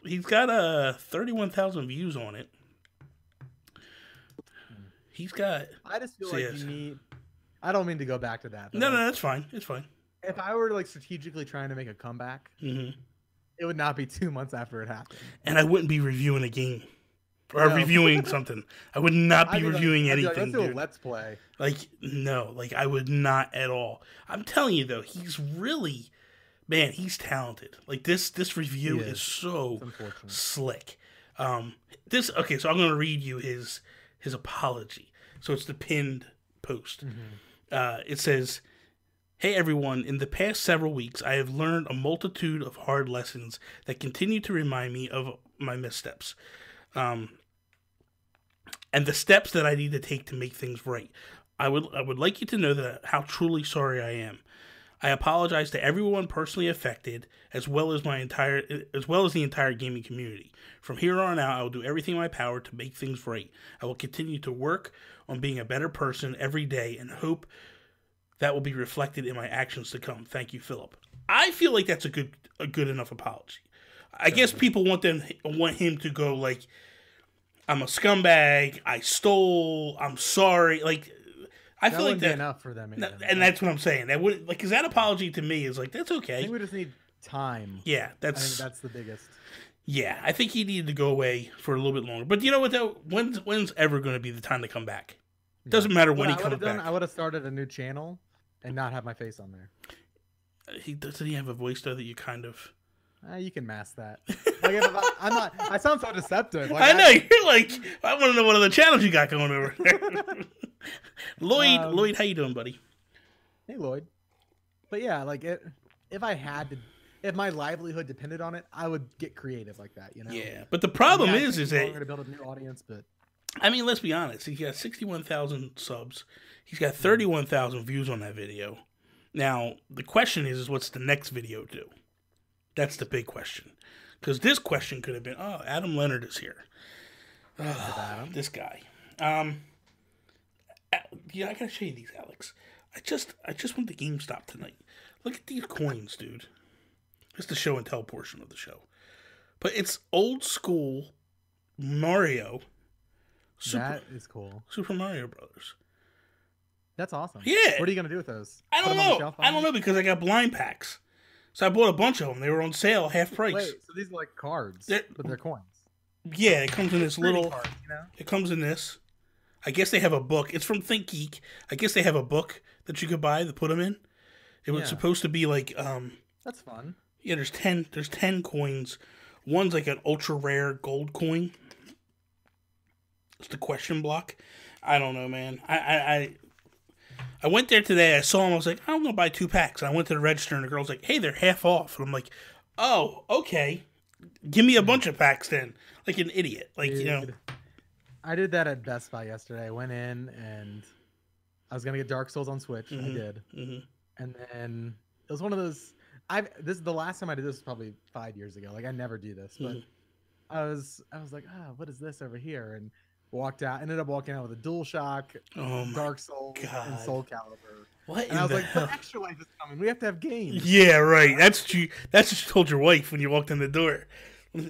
He's got a thirty-one thousand views on it. He's got I just feel So like yes. you need. I don't mean to go back to that. but no, like, no. That's fine. It's fine. If I were like strategically trying to make a comeback, hmm it would not be two months after it happened. And I wouldn't be reviewing a game or No. reviewing something. I would not be like- reviewing be like, anything. Let's do a dude. let's play. Like no, like I would not at all. I'm telling you though, he's really man, he's talented. Like this this review is. is. so slick. Um this okay, so I'm going to read you his his apology. So it's the pinned post. Mhm. Uh it says Hey everyone, in the past several weeks, I have learned a multitude of hard lessons that continue to remind me of my missteps. Um, and the steps that I need to take to make things right. I would I would like you to know that how truly sorry I am. I apologize to everyone personally affected, as well as my entire as well as the entire gaming community. From here on out, I will do everything in my power to make things right. I will continue to work on being a better person every day and hope that will be reflected in my actions to come. Thank you, Filip. I feel like that's a good a good enough apology. I guess people want them want him to go like I'm a scumbag, I stole, I'm sorry. Like I That feel like that enough for them. even. and that's what I'm saying. That would like, cause that apology to me is like that's I okay. think we just need time. Yeah, I that's, that's the biggest. yeah. I think he needed to go away for a little bit longer. But you know what though? When's when's ever going to be the time to come back? Doesn't matter when What he I comes done, back. I would have started a new channel and not have my face on there. He doesn't he have a voice though that you kind of. Uh, you can mask that. *laughs* Like I, I'm not. I sound so deceptive. Like, I know you're like. I want to know what other channels you got going over there. *laughs* Lloyd, Um, Lloyd, how you doing, buddy? Hey Lloyd. But yeah, like it, if I had to, if my livelihood depended on it, I would get creative like that. You know. Yeah, but the problem Yeah, is, is that to build a new audience, but I mean, let's be honest. He's got 61,000 subs. He's got thirty-one thousand views on that video. Now, the question is, is what's the next video do? That's the big question. Because this question could have been, oh, Adam Leonard is here. Adam. This guy. Um, yeah, I gotta show you these, Alex. I just, I just went to GameStop tonight. Look at these coins, dude. It's the show and tell portion of the show, but it's old school Mario. Super, that is cool. Super Mario Brothers. That's awesome. Yeah. What are you gonna do with those? I don't the know. I don't know because I got blind packs, so I bought a bunch of them. They were on sale, half price. Wait, so these are like cards, They're- but they're coins. Yeah, it comes in this little. cards, you know. It comes in this. I guess they have a book. It's from Think Geek. I guess they have a book that you could buy to put them in. It was Yeah. supposed to be like, um, That's fun. yeah. There's ten. There's ten coins. One's like an ultra rare gold coin. It's the question block. I don't know, man. I I. I I went there today. I saw them. I was like, I'm gonna buy two packs. And I went to the register, and the girl's like, "Hey, they're half off." And I'm like, "Oh, okay. Give me a bunch of packs then." Like an idiot. Like you know. I did that at Best Buy yesterday. I went in and I was gonna get Dark Souls on Switch. Mhm. I did, hmm and then it was one of those. I this is the last time I did this was probably five years ago. Like I never do this, but Mhm. I was I was like, ah, what is this over here? And walked out. Ended up walking out with a Dual Shock, Oh Dark Souls, God. and Soul Calibur. What And I was in like, the? Extra Life is coming. We have to have games. Yeah, right. That's what you. That's what you told your wife when you walked in the door. *laughs*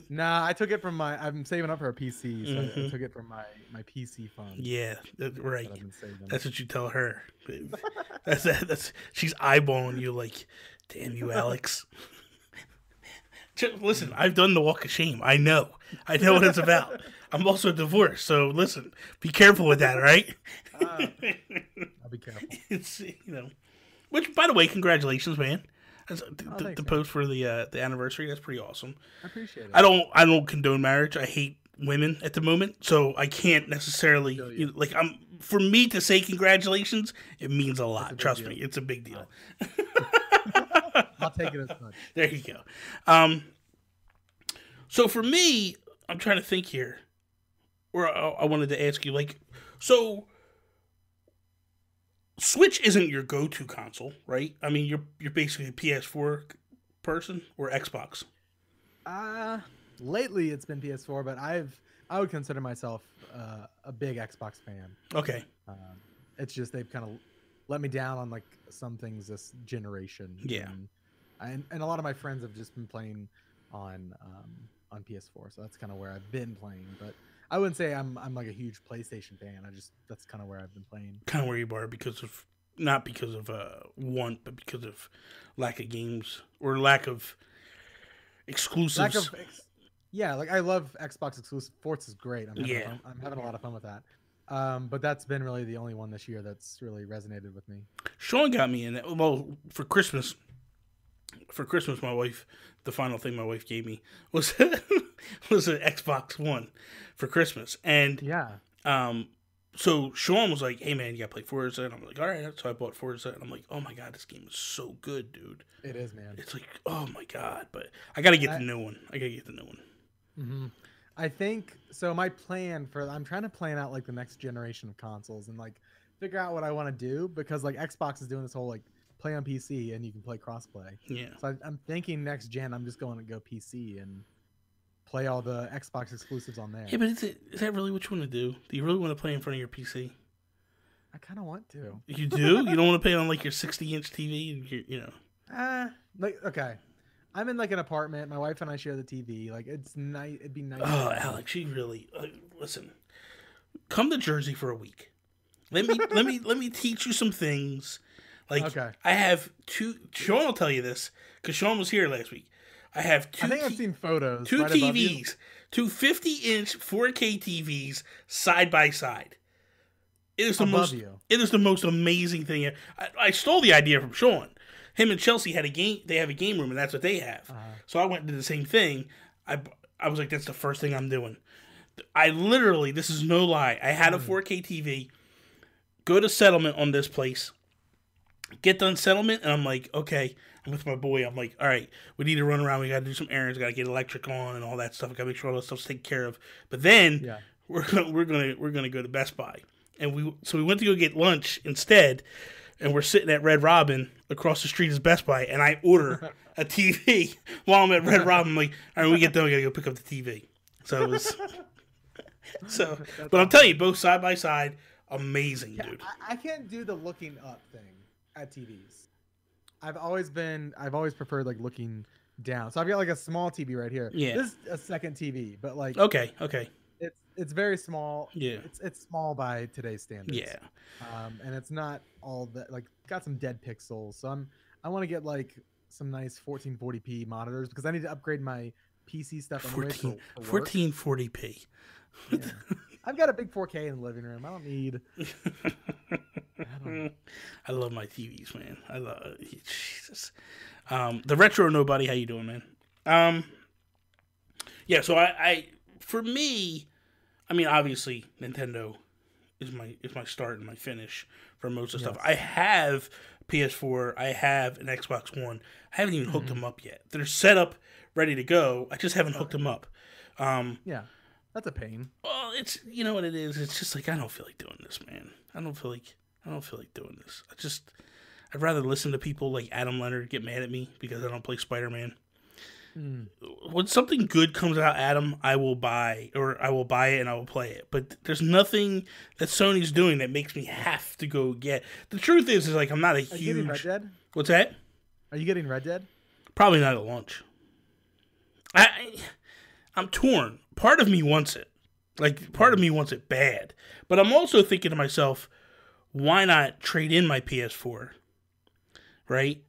Nah, I took it from my. I'm saving up for a PC, so I- I took it from my my PC fund. Yeah, that, right. that I've been saving. That's what you tell her. *laughs* That's that, that's she's eyeballing you like, damn you, Alex. *laughs* Just Listen, I've done the walk of shame. I know. I know what it's about. I'm also divorced, so listen, be careful with that, all right? Ah, I'll be careful. *laughs* it's you know, which by the way, congratulations, man. That's, the, the- Oh, the man. post for the uh, the anniversary that's pretty awesome. I appreciate it. I don't I don't condone marriage. I hate women at the moment, so I can't necessarily Feel you. you know, like I'm for me to say congratulations. It means a lot. big Trust deal. me, it's a big deal. *laughs* I'll take it as such. There you go. Um, so for me, I'm trying to think here, or I, I wanted to ask you, like, so Switch isn't your go-to console, right? I mean, you're you're basically a PS4 person or Xbox. Uh lately it's been PS4, but I've I would consider myself uh, a big Xbox fan. Okay, Um, it's just they've kind of let me down on like some things this generation. Yeah. and, and and a lot of my friends have just been playing on um, on PS4, so that's kind of where I've been playing. But I wouldn't say I'm I'm like a huge PlayStation fan. I just that's kind of where I've been playing. kind of where you are because of not because of uh, want, but because of lack of games or lack of exclusives. Lack of ex- yeah, like I love Xbox exclusive. Forza is great. I'm having, Yeah. fun, I'm having a lot of fun with that. Um, but that's been really the only one this year that's really resonated with me. Sean got me in it. Well, for Christmas, for Christmas, my wife, the final thing my wife gave me was *laughs* was an Xbox One for Christmas, and Yeah, um, so Sean was like, "Hey man, you gotta play Forza," and I'm like, "All right." So I bought Forza, and I'm like, "Oh my god, this game is so good, dude! it is, man. It's like, oh my god!" But I gotta get I- the new one. I gotta get the new one. Mm-hmm. I think so. My plan for I'm trying to plan out like the next generation of consoles and like figure out what I want to do because like Xbox is doing this whole like play on PC and you can play crossplay. Yeah. So I, I'm thinking next gen I'm just going to go PC and play all the Xbox exclusives on there. Yeah, but is, it, is that really what you want to do? Do you really want to play in front of your PC? I kind of want to. You do? you don't want to play on like your 60 inch TV? Your, you know. Ah, like okay. I'm in like an apartment. My wife and I share the TV. Like it's nice. It'd be nice. Oh, Alex, you really uh, listen. Come to Jersey for a week. Let me *laughs* let me let me teach you some things. Like Okay. I have two. Sean will tell you this because Sean was here last week. I have two. I think I've T- seen photos. two right. TVs, two 50 inch 4K TVs side by side. It is the Above most. you. It is the most amazing thing. I, I stole the idea from Sean. Him and Chelsea had a game. They have a game room, and that's what they have. Uh-huh. So I went and did the same thing. I I was like, that's the first thing I'm doing. I literally, this is no lie. I had a Hmm. 4K TV. Go to settlement on this place. Get done settlement, and I'm like, okay. I'm with my boy. I'm like, all right, we need to run around. We got to do some errands. Got to get electric on and all that stuff. Got to make sure all that stuff's taken care of. But then Yeah. we're gonna, we're gonna we're gonna go to Best Buy, and we so we went to go get lunch instead, and we're sitting at Red Robin across the street is Best Buy, and I order *laughs* a TV *laughs* while I'm at Red Robin. I'm like, all right, when we get done, we gotta go pick up the TV. So it was, *laughs* so, but I'm telling you, both side by side, amazing, dude. I, I can't do the looking up thing at TVs. I've always been I've always preferred like looking down. So I've got like a small TV right here. Yeah. This is a second TV, but like Okay, okay, it's it's very small. Yeah. It's it's small by today's standards. yeah, Um, and it's not all that like got some dead pixels. So I'm I want to get like some nice 1440p monitors because I need to upgrade my PC stuff. 14, for- for work. 1440p. Yeah. I've got a big 4K in the living room. I don't need. I *laughs* don't, I love my TVs, man. I love Jesus. Um, the retro nobody, how you doing, man? Um, yeah. So I, I, for me, I mean, obviously, Nintendo is my is my start and my finish for most of the stuff. I have PS4. I have an Xbox One. I haven't even Mm-hmm. hooked them up yet. They're set up, ready to go. I just haven't hooked them up. Um, yeah, that's a pain. well, it's you know what it is. It's just like I don't feel like doing this, man. I don't feel like I don't feel like doing this. I just I'd rather listen to people like Adam Leonard get mad at me because I don't play Spider Man. Mm. When something good comes out, Adam, I will buy or I will buy it and I will play it. But there's nothing that Sony's doing that makes me have to go get. The truth is, is like I'm not a Are you getting Red huge. Dead? What's that? Are you getting Red Dead? Probably not at launch. I I'm torn. Part of me wants it. Like part of me wants it bad. But I'm also thinking to myself, why not trade in my PS4? Right?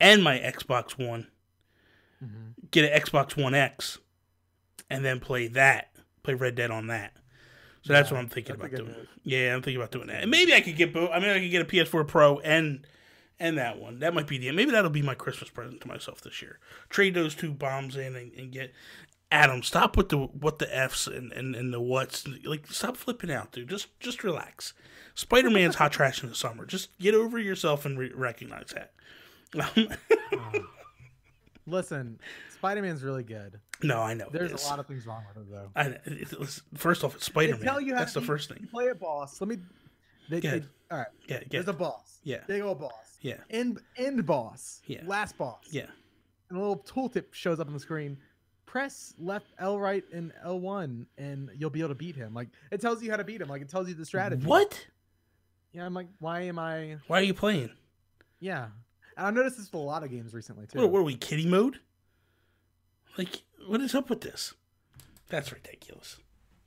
And my Xbox One. Get an Xbox One X and then play that. Play Red Dead on that. So that's what I'm thinking about doing. Yeah, I'm thinking about doing that. And maybe I could get both. I mean, I could get a PS4 Pro and and that one. That might be the maybe that'll be my Christmas present to myself this year. Trade those two bombs in and, and get Adam. Stop with the what the f's and, and, and the what's. Like stop flipping out, dude. Just just relax. Spider Man's hot trash in the summer. Just get over yourself and re- recognize that. *laughs* Oh. Listen, Spider Man's really good. no, I know. There's a lot of things wrong with it though. I, it, it, first off, it's Spider Man. That's the you- first thing. Play a boss. Let me. They, Go they, all right. Yeah, yeah, There's a boss. Yeah. Big old boss. yeah, End end boss. Yeah. Last boss. yeah. And a little tooltip shows up on the screen. Press left L right and L one, and you'll be able to beat him. Like it tells you how to beat him. Like it tells you the strategy. What? Yeah. I'm like, why am I? Why are you playing? Yeah. And I've noticed this with a lot of games recently too. What, what are we, kitty mode? Like, what is up with this? That's ridiculous.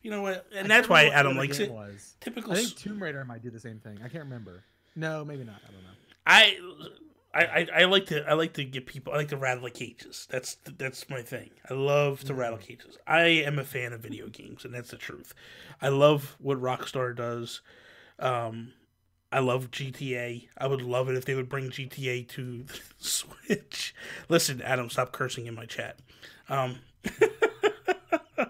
You know what? And I that's why Adam likes it. Was. Typical. I think Tomb Raider might do the same thing. I can't remember. No, maybe not. I don't know. I, I, I, I like to, I like to get people. I like to rattle cages. That's that's my thing. I love to rattle cages. I am a fan of video games, and that's the truth. I love what Rockstar does. Um, I love GTA. I would love it if they would bring GTA to the *laughs* Switch. Listen, Adam, stop cursing in my chat. Um, *laughs*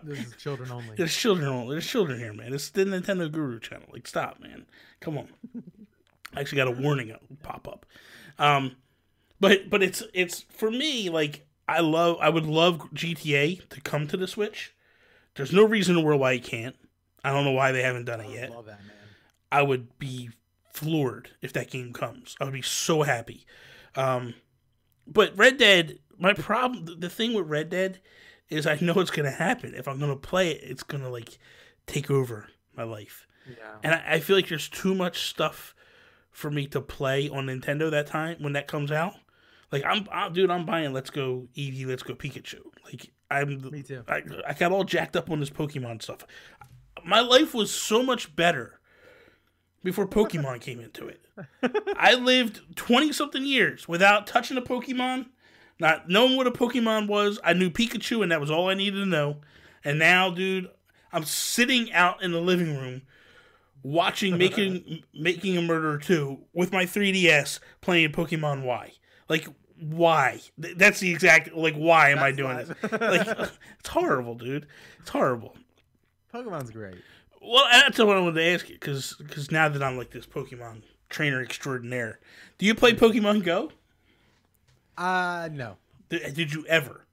This is children only. There's children. on- There's children here, man. It's the Nintendo Guru channel. Like, stop, man. Come on. *laughs* I actually got a warning pop up. Um, but but it's it's for me like I love. I would love GTA to come to the Switch. There's no reason in the world why it can't. I don't know why they haven't done it I yet. love that man. I would be floored if that game comes. I would be so happy. Um, but Red Dead, my problem, the thing with Red Dead is I know it's gonna happen. If I'm gonna play it, it's gonna like take over my life, Yeah. and I, I feel like there's too much stuff for me to play on Nintendo that time when that comes out. Like I'm, I'm dude, I'm buying Let's Go Eevee, Let's Go Pikachu. Like I'm, Me too. I, I got all jacked up on this Pokemon stuff. My life was so much better before Pokemon came into it. *laughs* I lived 20 something years without touching a Pokemon, not knowing what a Pokemon was. I knew Pikachu, and that was all I needed to know. And now, dude, I'm sitting out in the living room watching *laughs* Making Making a murder 2 with my 3DS playing Pokemon Y. Like, why? Th- That's the exact, like, why am I That's doing live. this? Like, *laughs* it's horrible, dude. It's horrible. Pokemon's great. Well, that's what I wanted to ask you, because now that I'm like this Pokemon trainer extraordinaire, do you play Pokemon Go? Uh no. Did, did you ever?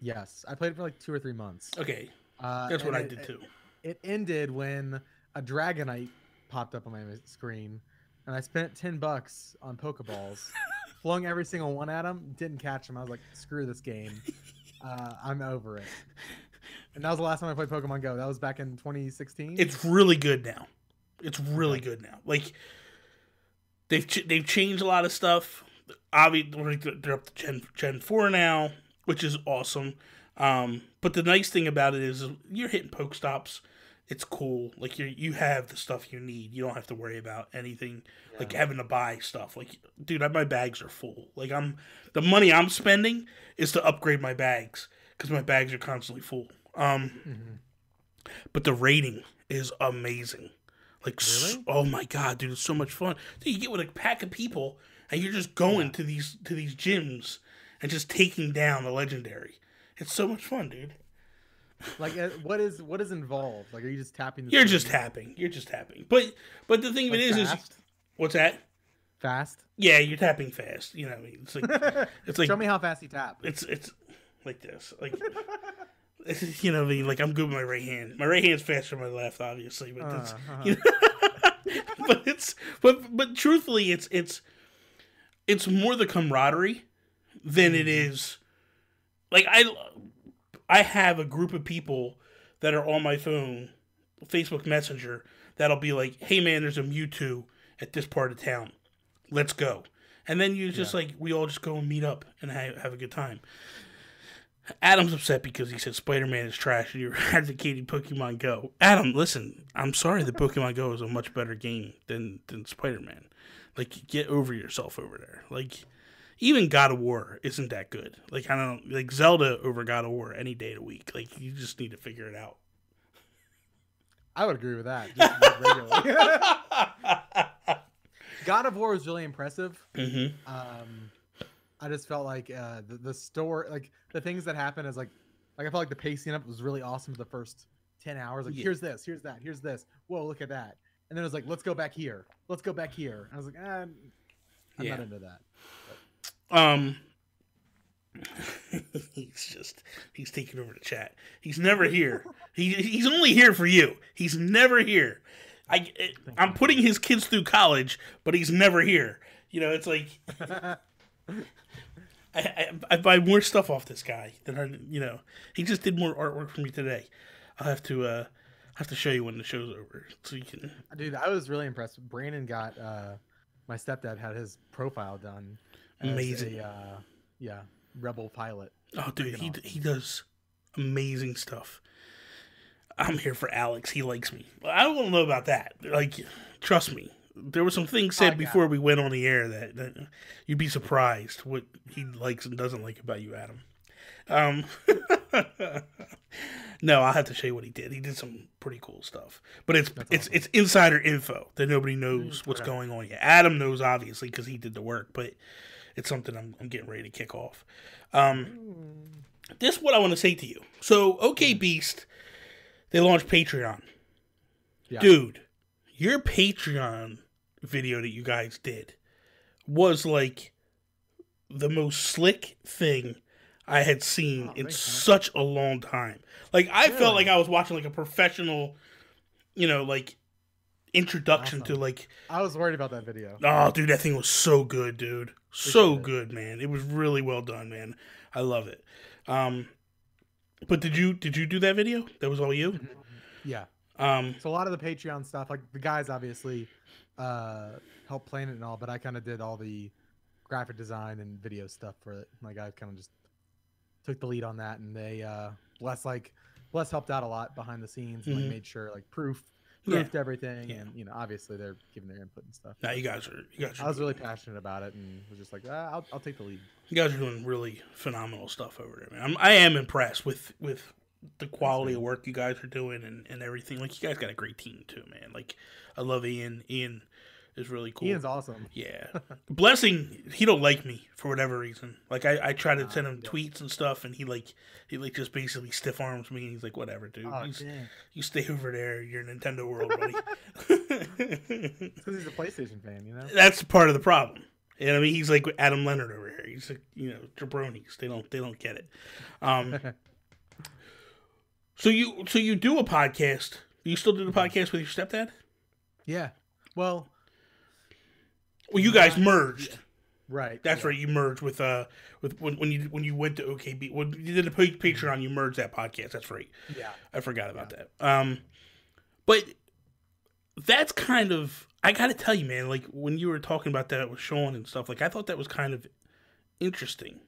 Yes, I played it for like two or three months. Okay, Uh, that's what and I it- did too. It ended when a Dragonite popped up on my screen, and I spent ten bucks on Pokeballs, *laughs* flung every single one at him, didn't catch him. I was like, screw this game. *laughs* Uh, I'm over it. And that was the last time I played Pokemon Go. That was back in 2016. It's really good now. It's really good now. Like they've ch- they've changed a lot of stuff. Obviously, they're up to Gen Gen Four now, which is awesome. Um, but the nice thing about it is you're hitting Pokestops. It's cool. Like you you have the stuff you need. You don't have to worry about anything like having to buy stuff. Like, dude, I, my bags are full. Like I'm the money I'm spending is to upgrade my bags because my bags are constantly full. Um, but the rating is amazing. Like, Really? oh my god, dude, it's so much fun. Dude, you get with a pack of people and you're just going to these to these gyms and just taking down the legendary. It's so much fun, dude. Like, uh, what is what is involved? Like, are you just tapping? The You're just tapping. You're just tapping. But but the thing of Like it is, is fast? what's that? fast. Yeah, you're tapping fast. You know, what I mean, it's like *laughs* it's like Show me how fast you tap. it's it's like this, like *laughs* you know, what I mean, like I'm good with my right hand. My right hand's faster than my left, obviously, but it's, Uh, uh-huh. *laughs* you know, but it's but but truthfully, it's it's it's more the camaraderie than it is like I I have a group of people that are on my phone, Facebook Messenger, that'll be like, "Hey man, there's a Mewtwo at this part of town. Let's go." And then you just like we all just go and meet up and have, have a good time. Adam's upset because he said Spider Man is trash and you're *laughs* advocating Pokemon Go. Adam, listen, I'm sorry that Pokemon Go is a much better game than, than Spider Man. Like, get over yourself over there. Like, even God of War isn't that good. Like, I don't like Zelda over God of War any day of the week. Like, you just need to figure it out. I would agree with that. *laughs* *laughs* God of War was really impressive. Mm-hmm. Um, I just felt like uh, the, the store, like the things that happened, is like, like I felt like the pacing up was really awesome for the first ten hours. Like, Yeah. here's this, here's that, here's this. Whoa, look at that. And then it was like, let's go back here, let's go back here. And I was like, ah, I'm Yeah. not into that. Um, *laughs* he's just he's taking over the chat. He's never here. He he's only here for you. He's never here. I I'm putting his kids through college, but he's never here. You know, it's like *laughs* I, I, I buy more stuff off this guy than I. You know, he just did more artwork for me today. I'll have to uh I have to show you when the show's over so you can. Dude, I was really impressed. Brandon got uh, my stepdad had his profile done. Amazing. A, uh, yeah, rebel pilot. Oh, dude, he he does amazing stuff. I'm here for Alex. He likes me. I don't know about that. Like, trust me. There were some things said before we went on the air that, that you'd be surprised what he likes and doesn't like about you, Adam. Um, *laughs* no, I'll have to show you what he did. He did some pretty cool stuff, but it's it's awesome. it's insider info that nobody knows what's okay. going on yet. Adam knows obviously because he did the work, but it's something I'm, I'm getting ready to kick off. Um, this is what I want to say to you. So, OK Beast, they launched Patreon. Yeah. Dude, your Patreon video that you guys did was like the most slick thing I had seen Oh, in such a long time. Like I felt like I was watching like a professional, you know, like introduction to like I was worried about that video. Oh, dude, that thing was so good, dude. So Appreciate it. good, man. It was really well done, man. I love it. Um, but did you did you do that video? That was all you. Yeah. Um, So a lot of the Patreon stuff, like the guys obviously uh helped plan it and all, but I kind of did all the graphic design and video stuff for it. Like I kind of just took the lead on that, and they uh Bless like Bless helped out a lot behind the scenes and Mhm. like made sure like proof Yeah. proofed everything, Yeah. and you know obviously they're giving their input and stuff. now you guys are you guys I was really passionate about it and was just like, ah, I'll I'll take the lead. you guys are doing really phenomenal stuff over there, man. I'm, I am impressed with with the quality of work you guys are doing and, and everything. Like you guys got a great team too, man. Like I love Ian. Ian is really cool. Ian's awesome. Yeah. *laughs* Blessing, he don't like me for whatever reason. Like I, I try to Ah, send him tweets and stuff and he like he like just basically stiff arms me and he's like, Whatever, dude. Oh, you, dang. you stay over there, you're Nintendo World, buddy. *laughs* *laughs* Because he's a PlayStation fan, you know. That's part of the problem. And I mean he's like Adam Leonard over here. He's like, you know, jabronis. They don't they don't get it. Um So you so you do a podcast. You still do the podcast with your stepdad? yeah. Well, Well you guys merged. right. That's yeah. right. You merged with uh with when, when you when you went to OKB when you did a pa- Patreon. You merged that podcast. That's right. Yeah. I forgot about that. Um, but that's kind of I got to tell you, man. Like when you were talking about that with Sean and stuff, like I thought that was kind of interesting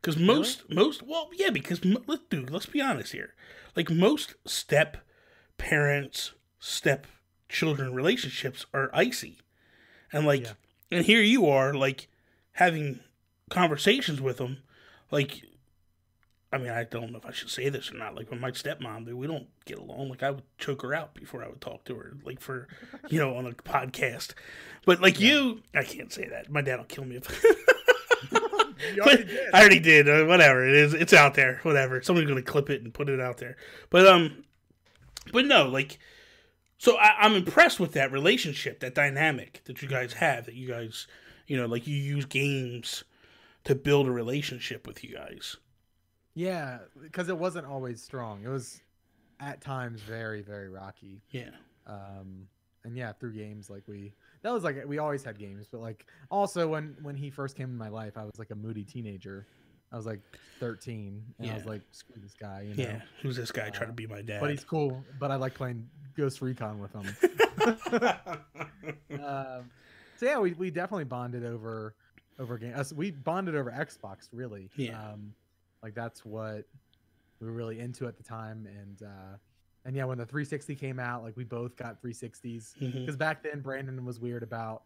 because most most well yeah because let's dude let's be honest here like most step parents step children relationships are icy and like Yeah. And here you are like having conversations with them like I mean, I don't know if I should say this or not. Like with my stepmom, dude, we don't get along. Like I would choke her out before I would talk to her, like for, *laughs* you know, on a podcast. But like you, I can't say that. My dad will kill me if. *laughs* But already. I already did. Uh, whatever it is, it's out there. Whatever. Somebody's gonna clip it and put it out there. But um, but no, like, so I, I'm impressed with that relationship, that dynamic that you guys have. That you guys, you know, like you use games to build a relationship with you guys. Yeah, because it wasn't always strong. It was at times very, very rocky. Yeah. Um, and yeah, through games like we that was like we always had games, but like also when when he first came in my life, I was like a moody teenager. I was like 13, and I was like, screw this guy, you know. Yeah. Who's this guy trying to Uh, be my dad? But he's cool. But I like playing Ghost Recon with him. *laughs* um, so yeah, we, we definitely bonded over over game. Us we bonded over Xbox really. Yeah. Um, Like that's what we were really into at the time. And uh, and yeah, when the 360 came out, like we both got 360s Mhm. because back then Brandon was weird about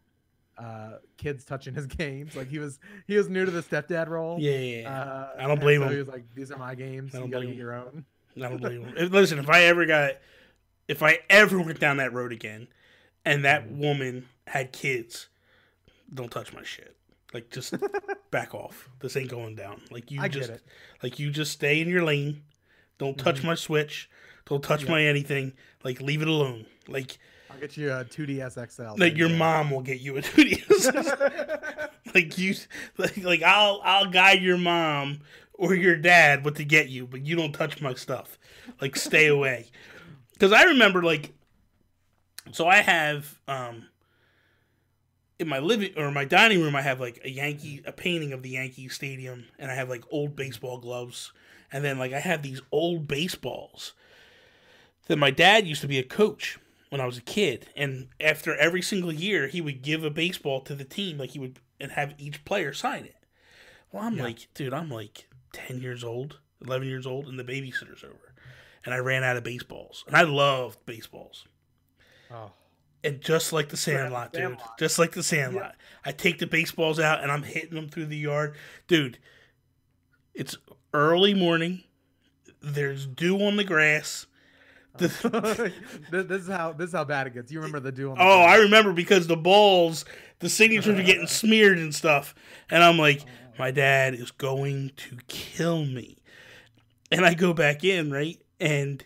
uh kids touching his *laughs* games. Like he was he was new to the stepdad role. Yeah, yeah, yeah. Uh, I don't blame so him. He was like, "These are my games. I You don't gotta blame get him. your own." I don't believe him. *laughs* Listen, if I ever got, if I ever went down that road again, and that Mm-hmm. woman had kids, don't touch my shit. Like, just *laughs* back off. This ain't going down. Like you I just, like you just stay in your lane. Don't touch Mhm. my Switch. Don't touch Yeah. my anything. Like leave it alone. Like, I'll get you a 2DS XL. like your mom will get you a 2DS. *laughs* like you, like, like I'll, I'll guide your mom or your dad what to get you, but you don't touch my stuff. Like stay away. *laughs* Because I remember like, so I have um in my living or my dining room I have like a Yankee a painting of the Yankee Stadium, and I have like old baseball gloves, and then like I have these old baseballs. That my dad used to be a coach when I was a kid, and after every single year he would give a baseball to the team, like he would and have each player sign it. Well, I'm Yeah. like, dude, I'm like ten years old, eleven years old, and the babysitter's over, and I ran out of baseballs, and I loved baseballs. Oh. And just like the Sandlot, dude. Sandlot. Just like the Sandlot. I take the baseballs out and I'm hitting them through the yard. Dude, it's early morning. There's dew on the grass. This, this is how this is how bad it gets. You remember the duel? the oh, I remember because the balls, the signatures are getting smeared and stuff. And I'm like, my dad is going to kill me. And I go back in, right? And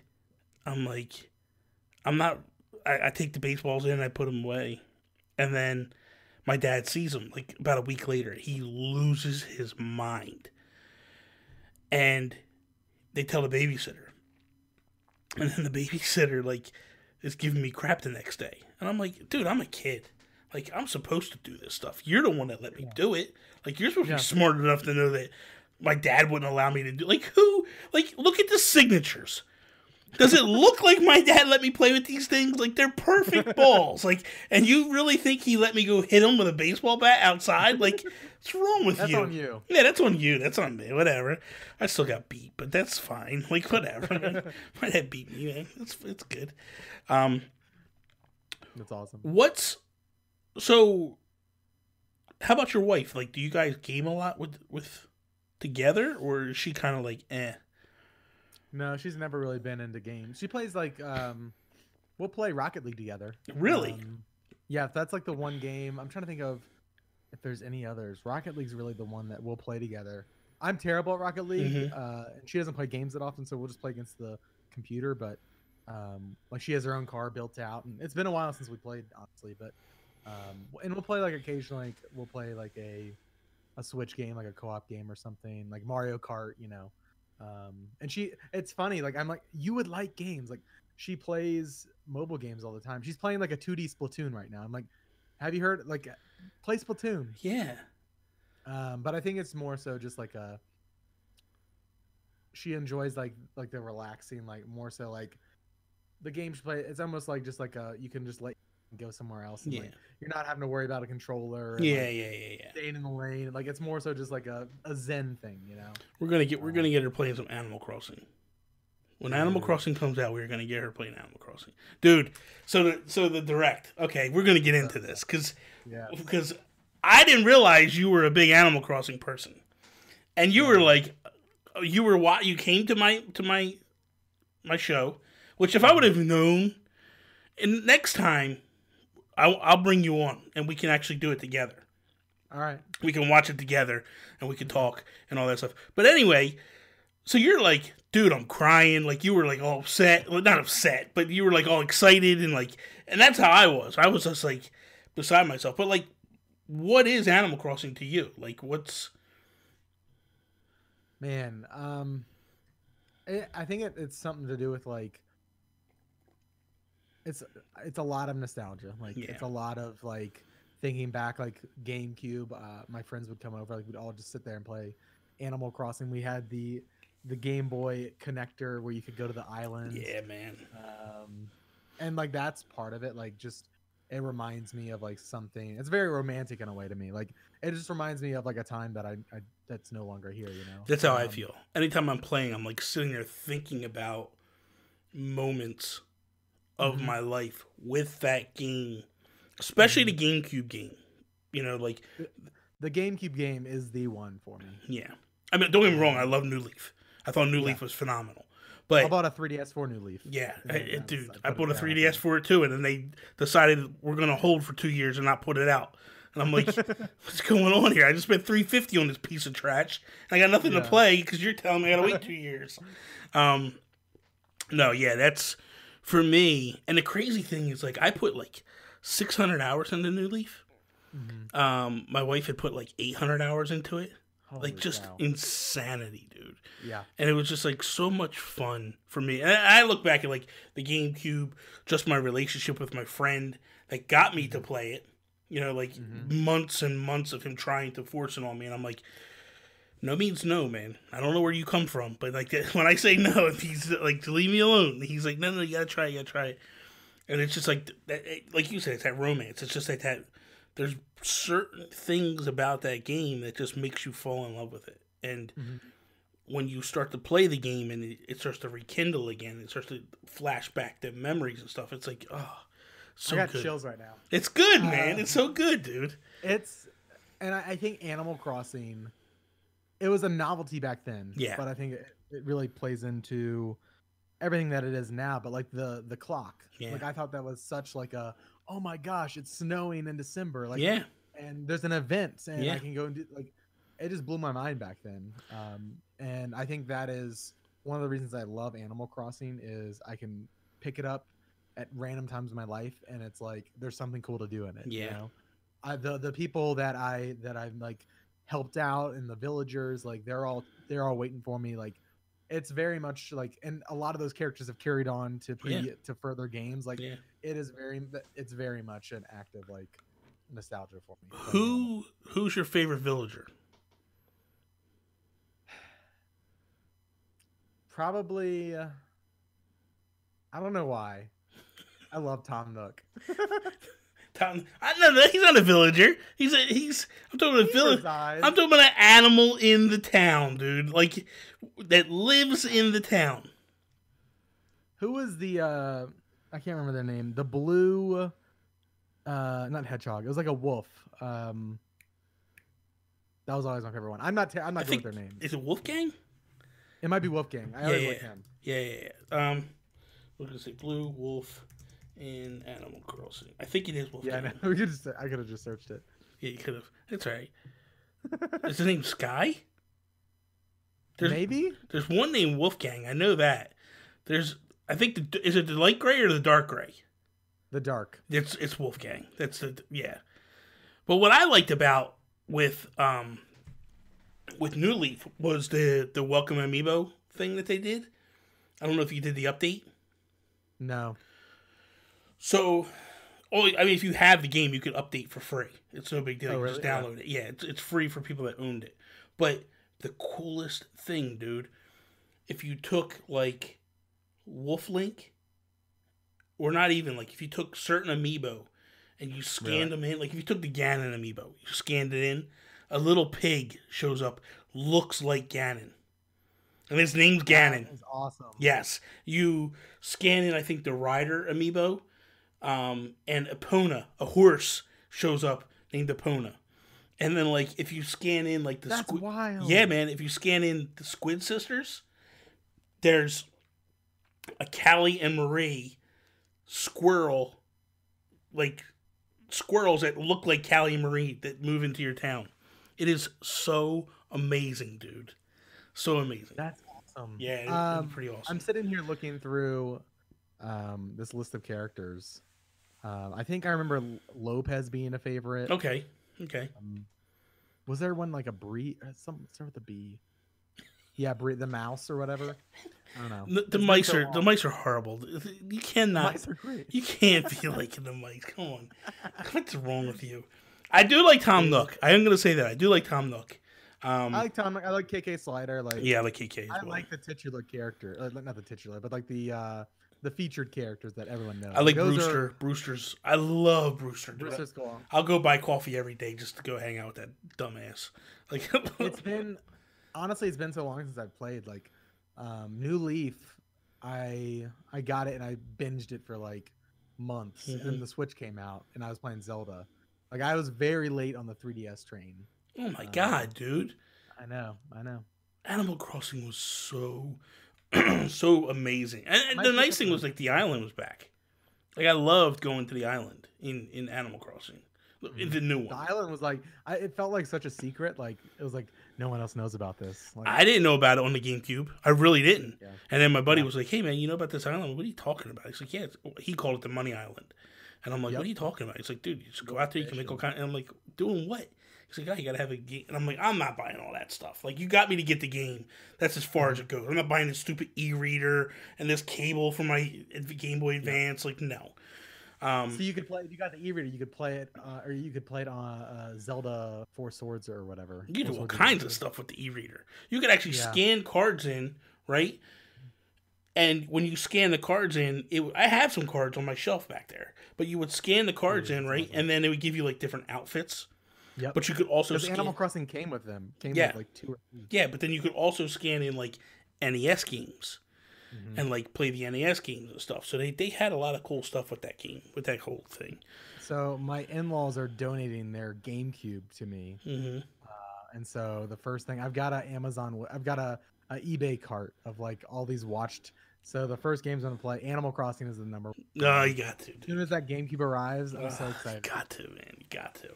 I'm like, I'm not. I, I take the baseballs in, I put them away, and then my dad sees them. Like about a week later, he loses his mind, and they tell the babysitter, and then the babysitter like is giving me crap the next day, and I'm like, dude, I'm a kid. Like I'm supposed to do this stuff. You're the one that let me do it. Like you're supposed to be smart enough to know that my dad wouldn't allow me to do. Like who? Like look at the signatures. Does it look like my dad let me play with these things? Like they're perfect *laughs* balls. Like, and you really think he let me go hit him with a baseball bat outside? Like, what's wrong with That's you? That's on you. Yeah, that's on you. That's on me. Whatever. I still got beat, but that's fine. Like, whatever. *laughs* *laughs* my dad beat me. Man. It's it's good. Um, That's awesome. what's so? How about your wife? Like, do you guys game a lot with with together, or is she kind of like, eh? No, she's never really been into games. She plays like um we'll play Rocket League together. Really? Um, yeah, that's like the one game. I'm trying to think of if there's any others. Rocket League's really the one that we'll play together. I'm terrible at Rocket League. Mhm. Uh and she doesn't play games that often, so we'll just play against the computer, but um like she has her own car built out and it's been a while since we played honestly, but um and we'll play like occasionally like, we'll play like a a Switch game, like a co-op game or something, like Mario Kart, you know. Um, and she, it's funny, like I'm like, you would like games, like she plays mobile games all the time. She's playing like a 2D Splatoon right now. I'm like, have you heard like play Splatoon? Yeah. Um, but I think it's more so just like a. She enjoys like like the relaxing, like more so like the game she play. It's almost like just like a you can just like go somewhere else. And, Yeah. like, you're not having to worry about a controller. and, Yeah, like, yeah, yeah, yeah. staying in the lane. Like it's more so just like a, a zen thing, you know. We're gonna get we're gonna get her playing some Animal Crossing. When Animal Crossing comes out, we're gonna get her playing Animal Crossing, dude. So the so the direct. Okay, we're gonna get into this because Yeah. because I didn't realize you were a big Animal Crossing person, and you were like, you were what you came to my to my my show, which if I would have known, and next time, I'll, I'll bring you on and we can actually do it together All right. we can watch it together and we can talk and all that stuff. But anyway, so you're like, dude, I'm crying. Like you were like all upset, well, not upset, but you were like all excited and like, and that's how I was. I was just like beside myself. But like, what is Animal Crossing to you? Like, what's Man, um, it, I think it, it's something to do with like, it's it's a lot of nostalgia. Like Yeah. it's a lot of like thinking back, like GameCube. Uh, my friends would come over, like we'd all just sit there and play Animal Crossing. We had the the Game Boy connector where you could go to the island. yeah, man? um and like that's part of it like just it reminds me of like something it's very romantic in a way to me like it just reminds me of like a time that i i that's no longer here. You know. That's how I Um, feel. Anytime I'm playing, I'm like sitting there thinking about moments of Mhm. my life with that game, especially the GameCube game. You know, like The GameCube game is the one for me. yeah. I mean, don't get me wrong. I love New Leaf. I thought New Yeah. Leaf was phenomenal. But I bought a 3DS for New Leaf. yeah, Yeah, I- yeah, dude, I I bought a 3DS yeah. for it too, and then they decided we're gonna hold for two years and not put it out. And I'm like, *laughs* *laughs* what's going on here? I just spent 350 on this piece of trash. And I got nothing to play because you're telling me I gotta wait two *laughs* years. Um, no, yeah, that's for me. And the crazy thing is, like, I put like 600 hours into New Leaf. Mhm. Um, my wife had put like 800 hours into it. Holy Like, just cow. insanity, dude yeah. and it was just like so much fun for me. And I look back at like the GameCube, just my relationship with my friend that got me to play it. You know, like Mhm. months and months of him trying to force it on me, and I'm like, no means no, man. I don't know where you come from, but like *laughs* when I say no, he's like to leave me alone, he's like, no, no, you gotta try, it, you gotta try it. And it's just like that, like you said, it's that romance. It's just like that. There's certain things about that game that just makes you fall in love with it, and Mhm. when you start to play the game and it, it starts to rekindle again, it starts to flash back to memories and stuff. It's like, oh, so I got good. chills right now. It's good, man. Uh, it's so good, dude. It's, and I, I think Animal Crossing, it was a novelty back then. Yeah. But I think it, it really plays into everything that it is now. But like the the clock, Yeah. like I thought that was such like a, oh my gosh, it's snowing in December. Like yeah, and there's an event and Yeah. I can go and do like it just blew my mind back then. Um, and I think that is one of the reasons I love Animal Crossing is I can pick it up at random times in my life and it's like there's something cool to do in it. You Yeah. know? I the the people that I that I'm like helped out and the villagers, like they're all they're all waiting for me. Like it's very much like and a lot of those characters have carried on to pre Yeah. to further games. Like yeah. it is very it's very much an active like nostalgia for me. Who who's your favorite villager? Probably. Uh, I don't know why. I love Tom Nook. *laughs* Tom, I know no, he's not a villager. He's a he's. I'm talking about a village. Eyes. I'm talking about an animal in the town, dude. Like that lives in the town. Who was the? uh I can't remember their name. The blue. Uh, not hedgehog. It was like a wolf. Um. That was always my favorite one. I'm not. Ta- I'm not I good with their name. is it Wolfgang? It might be Wolfgang. I Yeah, always yeah, like him. Yeah, yeah, yeah. Um, we're gonna say blue wolf in Animal Crossing. I think it is Wolfgang. Yeah, I know. *laughs* Could just. I could have just searched it. Yeah, you could have. All right. *laughs* Is his name Sky? There's, Maybe. There's one named Wolfgang. I know that. There's. I think the is it the light gray or the dark gray? The dark. It's it's Wolfgang. That's the yeah. But what I liked about with um with New Leaf was the the welcome amiibo thing that they did. I don't know if you did the update. No. So, oh, I mean, if you have the game, you can update for free. It's no big deal. Oh, you just really? Yeah. download it. Yeah, it's, it's free for people that owned it. But the coolest thing, dude, if you took like Wolf Link, or not even like if you took certain amiibo and you scanned them in, like if you took the Ganon amiibo, you scanned it in, a little pig shows up, looks like Ganon, and his name's Ganon. That is awesome. Yes, you scan in. I think the rider amiibo, um, and Epona, a horse, shows up named Epona, and then like if you scan in like the That's squid, wild. yeah, man. If you scan in the Squid Sisters, there's a Callie and Marie squirrel, like squirrels that look like Callie and Marie that move into your town. It is so amazing, dude. So amazing. That's awesome. Yeah, it- Um, it's pretty awesome. I'm sitting here looking through um, this list of characters. Um, I think I remember Lopez being a favorite. Okay. Okay. Um, was there one like a Bree? uh, Some start with a B. Yeah, Bree, the mouse or whatever. I don't know. The, the so are the long. mice are horrible. You cannot. Mice are great. You can't be *laughs* liking the mice. Come on. What's wrong with you? I do like Tom Nook. I am gonna say that I do like Tom Nook. Um, I like Tom. I like KK Slider. Like yeah, I like KK. I well. like the titular character. Uh, not the titular, but like the uh, the featured characters that everyone knows. I like Those Brewster. Are, Brewster's. I love Brewster. Brewster's cool. I'll go buy coffee every day just to go hang out with that dumbass. *laughs* Like it's been honestly, it's been so long since I've played. Like, um, New Leaf, I I got it and I binged it for like months, Mhm. and the Switch came out, and I was playing Zelda. Like, I was very late on the 3DS train. Oh my Uh, god, dude. I know, I know. Animal Crossing was so *clears throat* so amazing. And, and the nice thing was like the island was back. Like I loved going to the island in in Animal Crossing. In the new one. The island was like, I, it felt like such a secret. Like, it was like no one else knows about this. Like, I didn't know about it on the GameCube. I really didn't. Yeah. And then my buddy Yeah. was like, "Hey man, you know about this island? What are you talking about?" He's like, "Yeah." It's, he called it the Money Island, and I'm like, Yep. "What are you talking about?" He's like, "Dude, you just go out there, you can make all kind." And I'm like, "Doing what?" He's like, "Oh, you gotta have a game." And I'm like, "I'm not buying all that stuff. Like, you got me to get the game. That's as far as it goes. I'm not buying this stupid e-reader and this cable for my Game Boy Advance. Like, no." Um, so you could play. If you got the e-reader, you could play it, uh, or you could play it on uh, Zelda Four Swords or whatever. You Four do all Swords kinds of stuff with the e-reader. You could actually Yeah. scan cards in, right? And when you scan the cards in, it I have some cards on my shelf back there. But you would scan the cards Yeah, in, right? awesome. And then it would give you like different outfits. Yep. But you could also Because scan Animal Crossing came with them. Came Yeah. with like two or three. Yeah, but then you could also scan in like NES games Mhm. and like play the NES games and stuff. So they, they had a lot of cool stuff with that game, with that whole thing. So my in-laws are donating their GameCube to me, hmm uh, and so the first thing I've got a Amazon, I've got a, a eBay cart of like all these watched. So the first game's gonna play Animal Crossing is the number. No, you got to. As soon as that GameCube arrives, I'm so Ugh, excited. got to, man. You got to.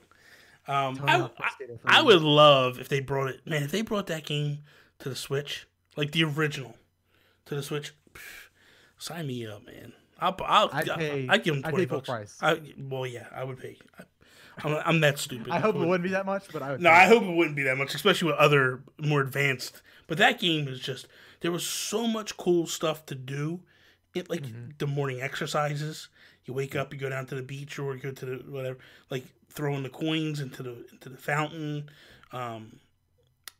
Um, I, I, I would love if they brought it. Man, if they brought that game to the Switch, like the original, to the Switch, pff, sign me up, man. I'll, I'll, I'd pay- I'd give them twenty bucks. price. I, well, yeah, I would pay. I, I'm, I'm that stupid. I hope it would- wouldn't be that much, but I would. No, pay. I hope it wouldn't be that much, especially with other more advanced. But that game is just there was so much cool stuff to do. It like Mm-hmm. the morning exercises. You wake up, you go down to the beach or you go to the whatever, like throwing the coins into the into the fountain. Um,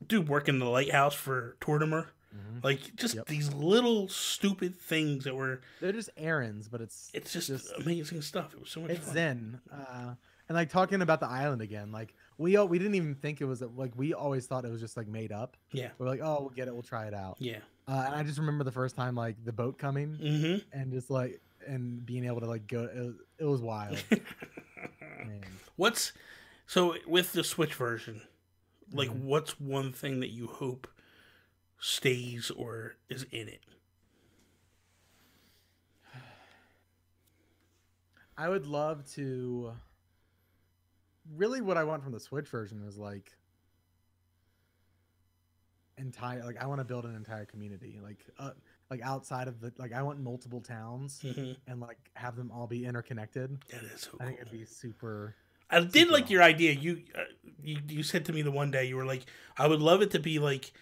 dude, working the lighthouse for Tortimer. Mhm. Like just Yep. these little stupid things that were. They're just errands, but it's It's just, Just- amazing stuff. It was so much it's fun. zen. Uh, and like talking about the island again, like we all, we didn't even think it was like we always thought it was just like made up. Yeah, We're like, oh, we'll get it, we'll try it out. yeah. Uh, and I just remember the first time like the boat coming hmm and just like and being able to like go. It was, it was wild. *laughs* What's so with the Switch version? Like, Mhm. what's one thing that you hope stays or is in it? I would love to. Really, what I want from the Switch version is like entire. Like, I want to build an entire community. Like, uh, like outside of the like, I want multiple towns hmm and like have them all be interconnected. That is so I think it'd be super. I did super like awesome. your idea. You, uh, you you said to me the one day you were like, I would love it to be like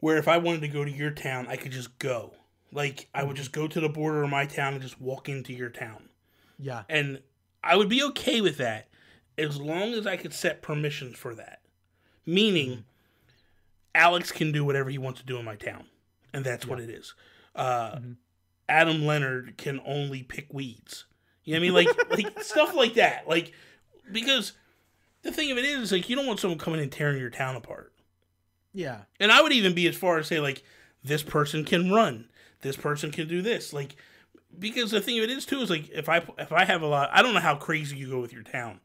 where if I wanted to go to your town, I could just go. Like I would Mhm. just go to the border of my town and just walk into your town. Yeah, And I would be okay with that as long as I could set permissions for that. Meaning, Mm-hmm. Alex can do whatever he wants to do in my town. And that's what it is. Uh, Mhm. Adam Leonard can only pick weeds. You know what I mean? Like, *laughs* like stuff like that. Like, because the thing of it is, like, you don't want someone coming and tearing your town apart. yeah, And I would even be as far as say like this person can run, this person can do this, like because the thing of it is too is like if I if I have a lot, I don't know how crazy you go with your town,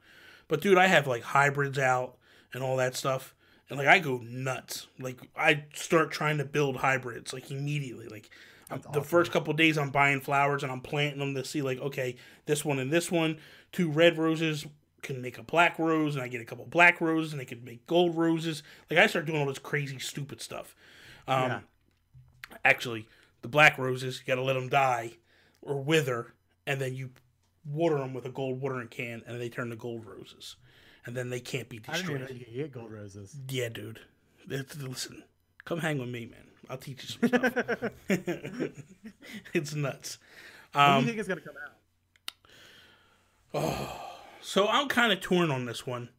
but dude, I have like hybrids out and all that stuff, and like I go nuts. Like I start trying to build hybrids like immediately. Like I'm- That's the first couple days, I'm buying flowers and I'm planting them to see like okay, this one and this one, two red roses can make a black rose, and I get a couple black roses, and they can make gold roses. Like I start doing all this crazy, stupid stuff. Um, Yeah. Actually, the black roses, you got to let them die or wither, and then you water them with a gold watering can, and they turn to gold roses, and then they can't be destroyed. I didn't even know you get gold roses. Yeah, dude. Listen, come hang with me, man. I'll teach you some stuff. *laughs* it's nuts. when do Um, you think it's gonna come out? Oh, *sighs* So I'm kind of torn on this one.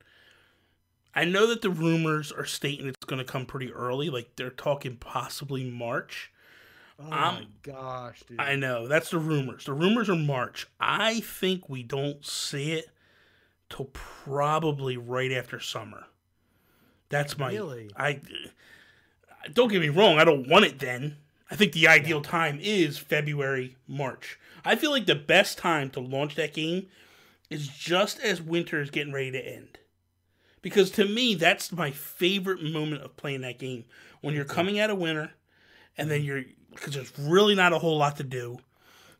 I know that the rumors are stating it's going to come pretty early. Like they're talking possibly March. Oh um, my gosh, dude! I know that's the rumors. The rumors are March. I think we don't see it till probably right after summer. That's my. Really? I. Don't get me wrong. I don't want it then. I think the ideal time is February, March. I feel like the best time to launch that game is just as winter is getting ready to end. Because to me, that's my favorite moment of playing that game. When you're coming out of winter, and then you're because there's really not a whole lot to do.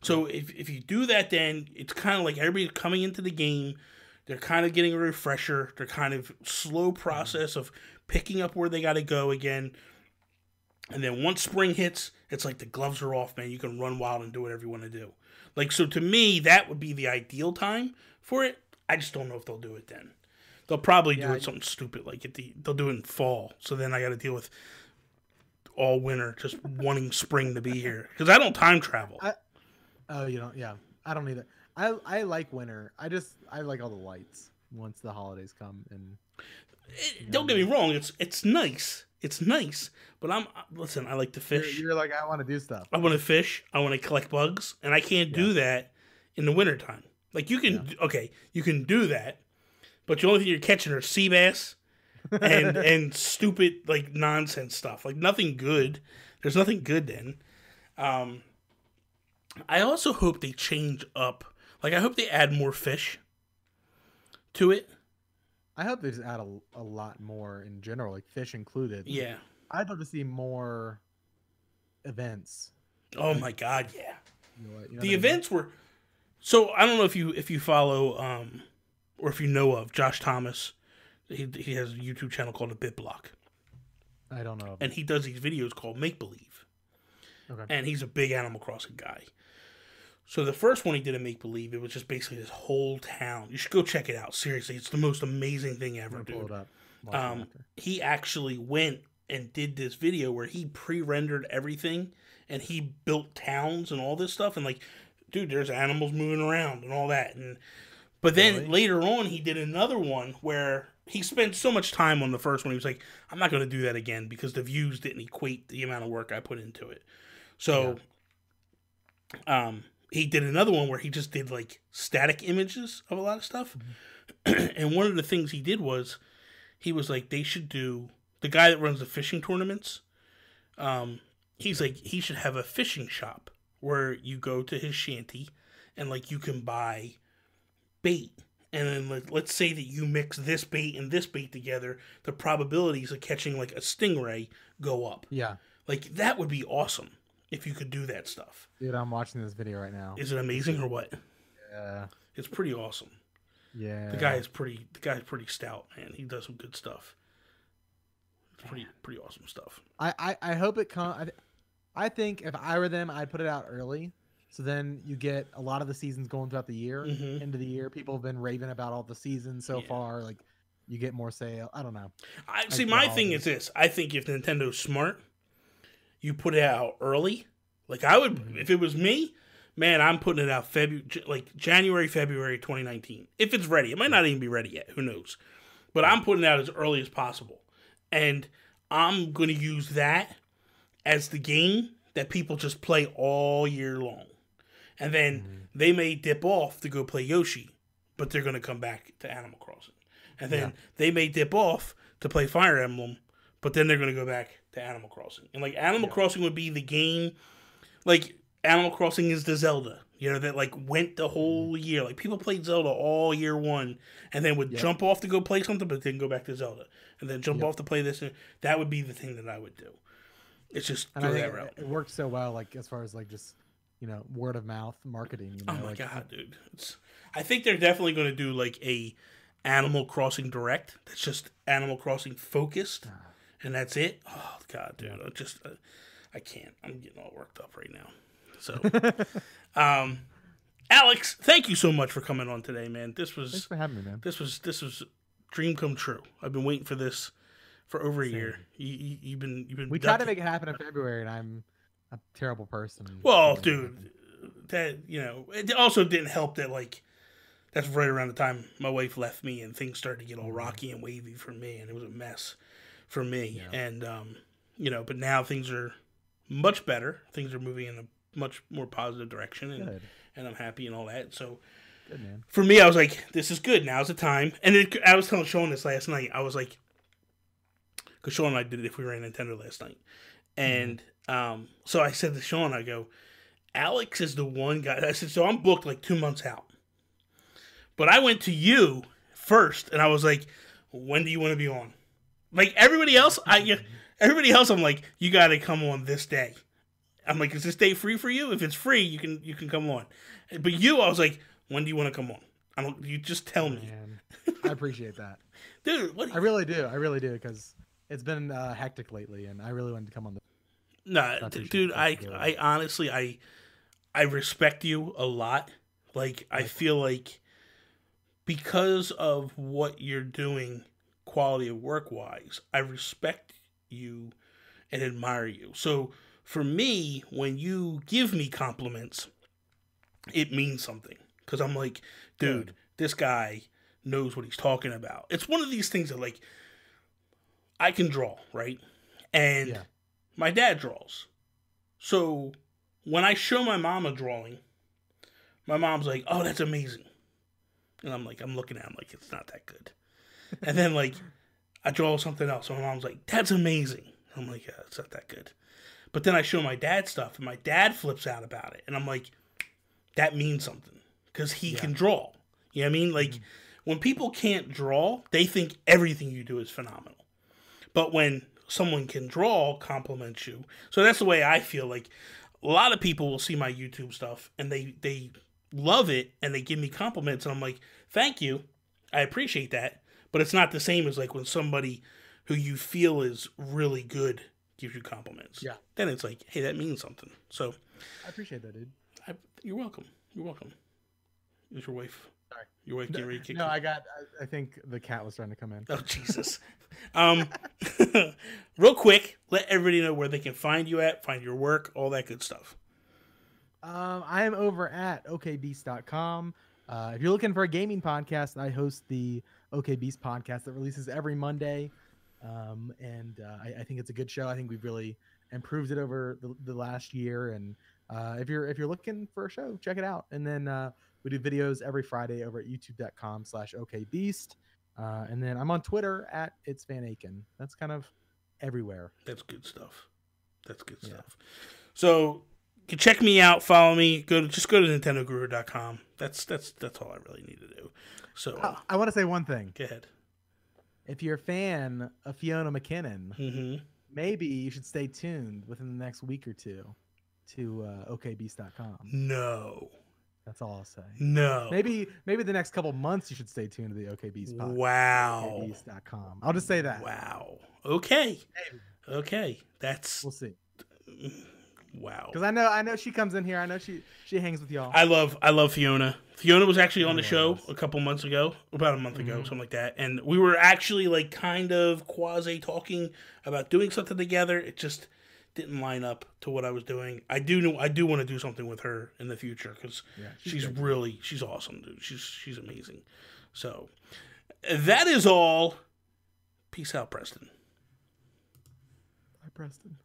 So if, if you do that, then it's kind of like everybody coming into the game. They're kind of getting a refresher. They're kind of slow mm-hmm. process of picking up where they got to go again. And then once spring hits, it's like the gloves are off, man. You can run wild and do whatever you want to do. Like so, to me, that would be the ideal time for it. I just don't know if they'll do it then. They'll probably Yeah, do it something stupid like at the they'll do it in fall. So then I got to deal with all winter just wanting spring to be here because I don't time travel. I- Oh, you don't? Yeah, I don't either. I I like winter. I just I like all the lights once the holidays come and It- don't get me wrong, it's it's nice. It's nice, but I'm listen. I like to you're, fish. you're like I want to do stuff. I want to fish. I want to collect bugs, and I can't do that in the wintertime. Like you can, okay, you can do that, but the only thing you're catching are sea bass and *laughs* and stupid like nonsense stuff. Like nothing good. There's nothing good then. Um, I also hope they change up. Like I hope they add more fish to it. I hope they just add a, a lot more in general, like fish included. Yeah. I'd love to see more events. Oh my god, yeah. You know what- you know the I mean? events were so i don't know if you if you follow um or if you know of josh thomas he, he has a youtube channel called a bit block I don't know. and he does these videos called make believe Okay. and he's a big animal crossing guy so the first one he did a make believe it was just basically this whole town. You should go check it out. Seriously it's the most amazing thing ever dude. um, he actually went and did this video where he pre-rendered everything and he built towns and all this stuff and like dude there's animals moving around and all that and but then Really? later on he did another one where he spent so much time on the first one he was like i'm not going to do that again because the views didn't equate the amount of work i put into it. So um he did another one where he just did like static images of a lot of stuff. *clears throat* And one of the things he did was he was like they should do the guy that runs the fishing tournaments um he's like he should have a fishing shop where you go to his shanty and like you can buy bait. And then like, let's say that you mix this bait and this bait together the probabilities of catching like a stingray go up. Yeah, like that would be awesome if you could do that stuff dude, I'm watching this video right now. is it amazing or what Yeah, it's pretty awesome yeah. the guy is pretty the guy's pretty stout man he does some good stuff it's pretty pretty awesome stuff I, I, I hope it come. I, I think if I were them, I'd put it out early, so then you get a lot of the seasons going throughout the year. Mhm. End of the year, people have been raving about all the seasons so Yeah. far. Like, you get more sale. I don't know. I see. My thing is this: I think if Nintendo's smart, you put it out early. Like I would, Mm-hmm. if it was me, man, I'm putting it out February, like January, February 2019. If it's ready, it might not even be ready yet. Who knows? But I'm putting it out as early as possible, and I'm going to use that as the game that people just play all year long, and then Mm-hmm. they may dip off to go play Yoshi, but they're going to come back to Animal Crossing, and then they may dip off to play Fire Emblem, but then they're going to go back to Animal Crossing, and like Animal Crossing would be the game, like Animal Crossing is the Zelda. You know that like went the mm-hmm. whole year. Like people played Zelda all year one, and then would Yep. jump off to go play something, but then go back to Zelda, and then jump Yep. off to play this. And that would be the thing that I would do. It's just And go that route. it, works so well, like as far as like just you know word of mouth marketing. You oh know, Oh my like, god, dude! It's, I think they're definitely going to do like a Animal Crossing direct. That's just Animal Crossing focused, ah. And that's it. Oh god, dude! I just uh, I can't. I'm getting all worked up right now. So, *laughs* um, Alex, thank you so much for coming on today, man. This was Thanks for having me, man. this was this was dream come true. I've been waiting for this for over a year. You, you, you've been you've been We tried to make it happen in February, and I'm a terrible person. Well, dude, that you know, it also didn't help that like that's right around the time my wife left me and things started to get all rocky and wavy for me, and it was a mess for me. Yeah. And um, you know, but now things are much better. Things are moving in a much more positive direction, and Good, and I'm happy and all that. So good man. for me, I was like, this is good. Now's the time. And then I was telling Sean this last night. I was like, because Sean and I did it if we in Nintendo last night. And um, so I said to Sean, I go, Alex is the one guy. I said, so I'm booked like two months out. But I went to you first, and I was like, when do you want to be on? Like everybody else, I everybody else, I'm like, you got to come on this day. I'm like, is this day free for you? If it's free, you can you can come on. But you, I was like, when do you want to come on? I don't. You just tell me, Man, *laughs* I appreciate that. dude. What? I really do. I really do because it's been uh, hectic lately, and I really wanted to come on the. No, appreciate dude, I. I honestly I I respect you a lot. Like I feel like because of what you're doing quality of work wise, I respect you and admire you. So for me, when you give me compliments, it means something cuz I'm like, dude, this guy knows what he's talking about. It's one of these things that like I can draw, right? And Yeah. my dad draws. So when I show my mom a drawing, my mom's like, "Oh, that's amazing," and I'm like, I'm looking at him like it's not that good. *laughs* And then like I draw something else, and my mom's like, "That's amazing." I'm like, "Yeah, it's not that good." But then I show my dad stuff, and my dad flips out about it, and I'm like, "That means something because he can draw." You know what I mean? Like mm-hmm. when people can't draw, they think everything you do is phenomenal. But when someone can draw compliments you. So that's the way I feel like a lot of people will see my YouTube stuff and they they love it and they give me compliments and I'm like, "Thank you. I appreciate that." But it's not the same as like when somebody who you feel is really good gives you compliments. Yeah. Then it's like, "Hey, that means something." So, I appreciate that, dude. I, you're welcome. You're welcome. Is your wife? Sorry. Your wife getting ready to kick No, you? I got. I, I think the cat was trying to come in. Oh Jesus. *laughs* um *laughs* real quick, let everybody know where they can find you at, find your work, all that good stuff. Um, I am over at okbeast.com. Uh, if you're looking for a gaming podcast, I host the OK Beast podcast that releases every Monday. Um, and uh, I, I think it's a good show. I think we've really improved it over the, the last year. And uh, if you're if you're looking for a show, check it out. And then uh, we do videos every Friday over at youtube.com slash okbeast. Uh, and then I'm on Twitter at it's Van Aken. That's kind of everywhere. That's good stuff. That's good Yeah. stuff. So can check me out, follow me, go to just go to nintendoguru.com. That's that's that's all I really need to do. So uh, I, want to say one thing. go ahead. If you're a fan of Fiona McKinnon, hmm maybe you should stay tuned within the next week or two to uh, okbeast.com. No. That's all I'll say. No. Maybe maybe the next couple months you should stay tuned to the OKBeast podcast. Wow. OKBeast.com. I'll just say that. Wow. Okay. Okay. That's We'll see. Wow. Because I know I know she comes in here. I know she she hangs with y'all. I love I love Fiona. Fiona was actually on the Fiona show a couple months ago, about a month ago, Mhm. something like that, and we were actually like kind of quasi talking about doing something together. It just didn't line up to what I was doing. I do know I do want to do something with her in the future because Yeah, she's, great. really she's awesome, dude. She's she's amazing. So that is all. Peace out, Preston. Bye, Preston.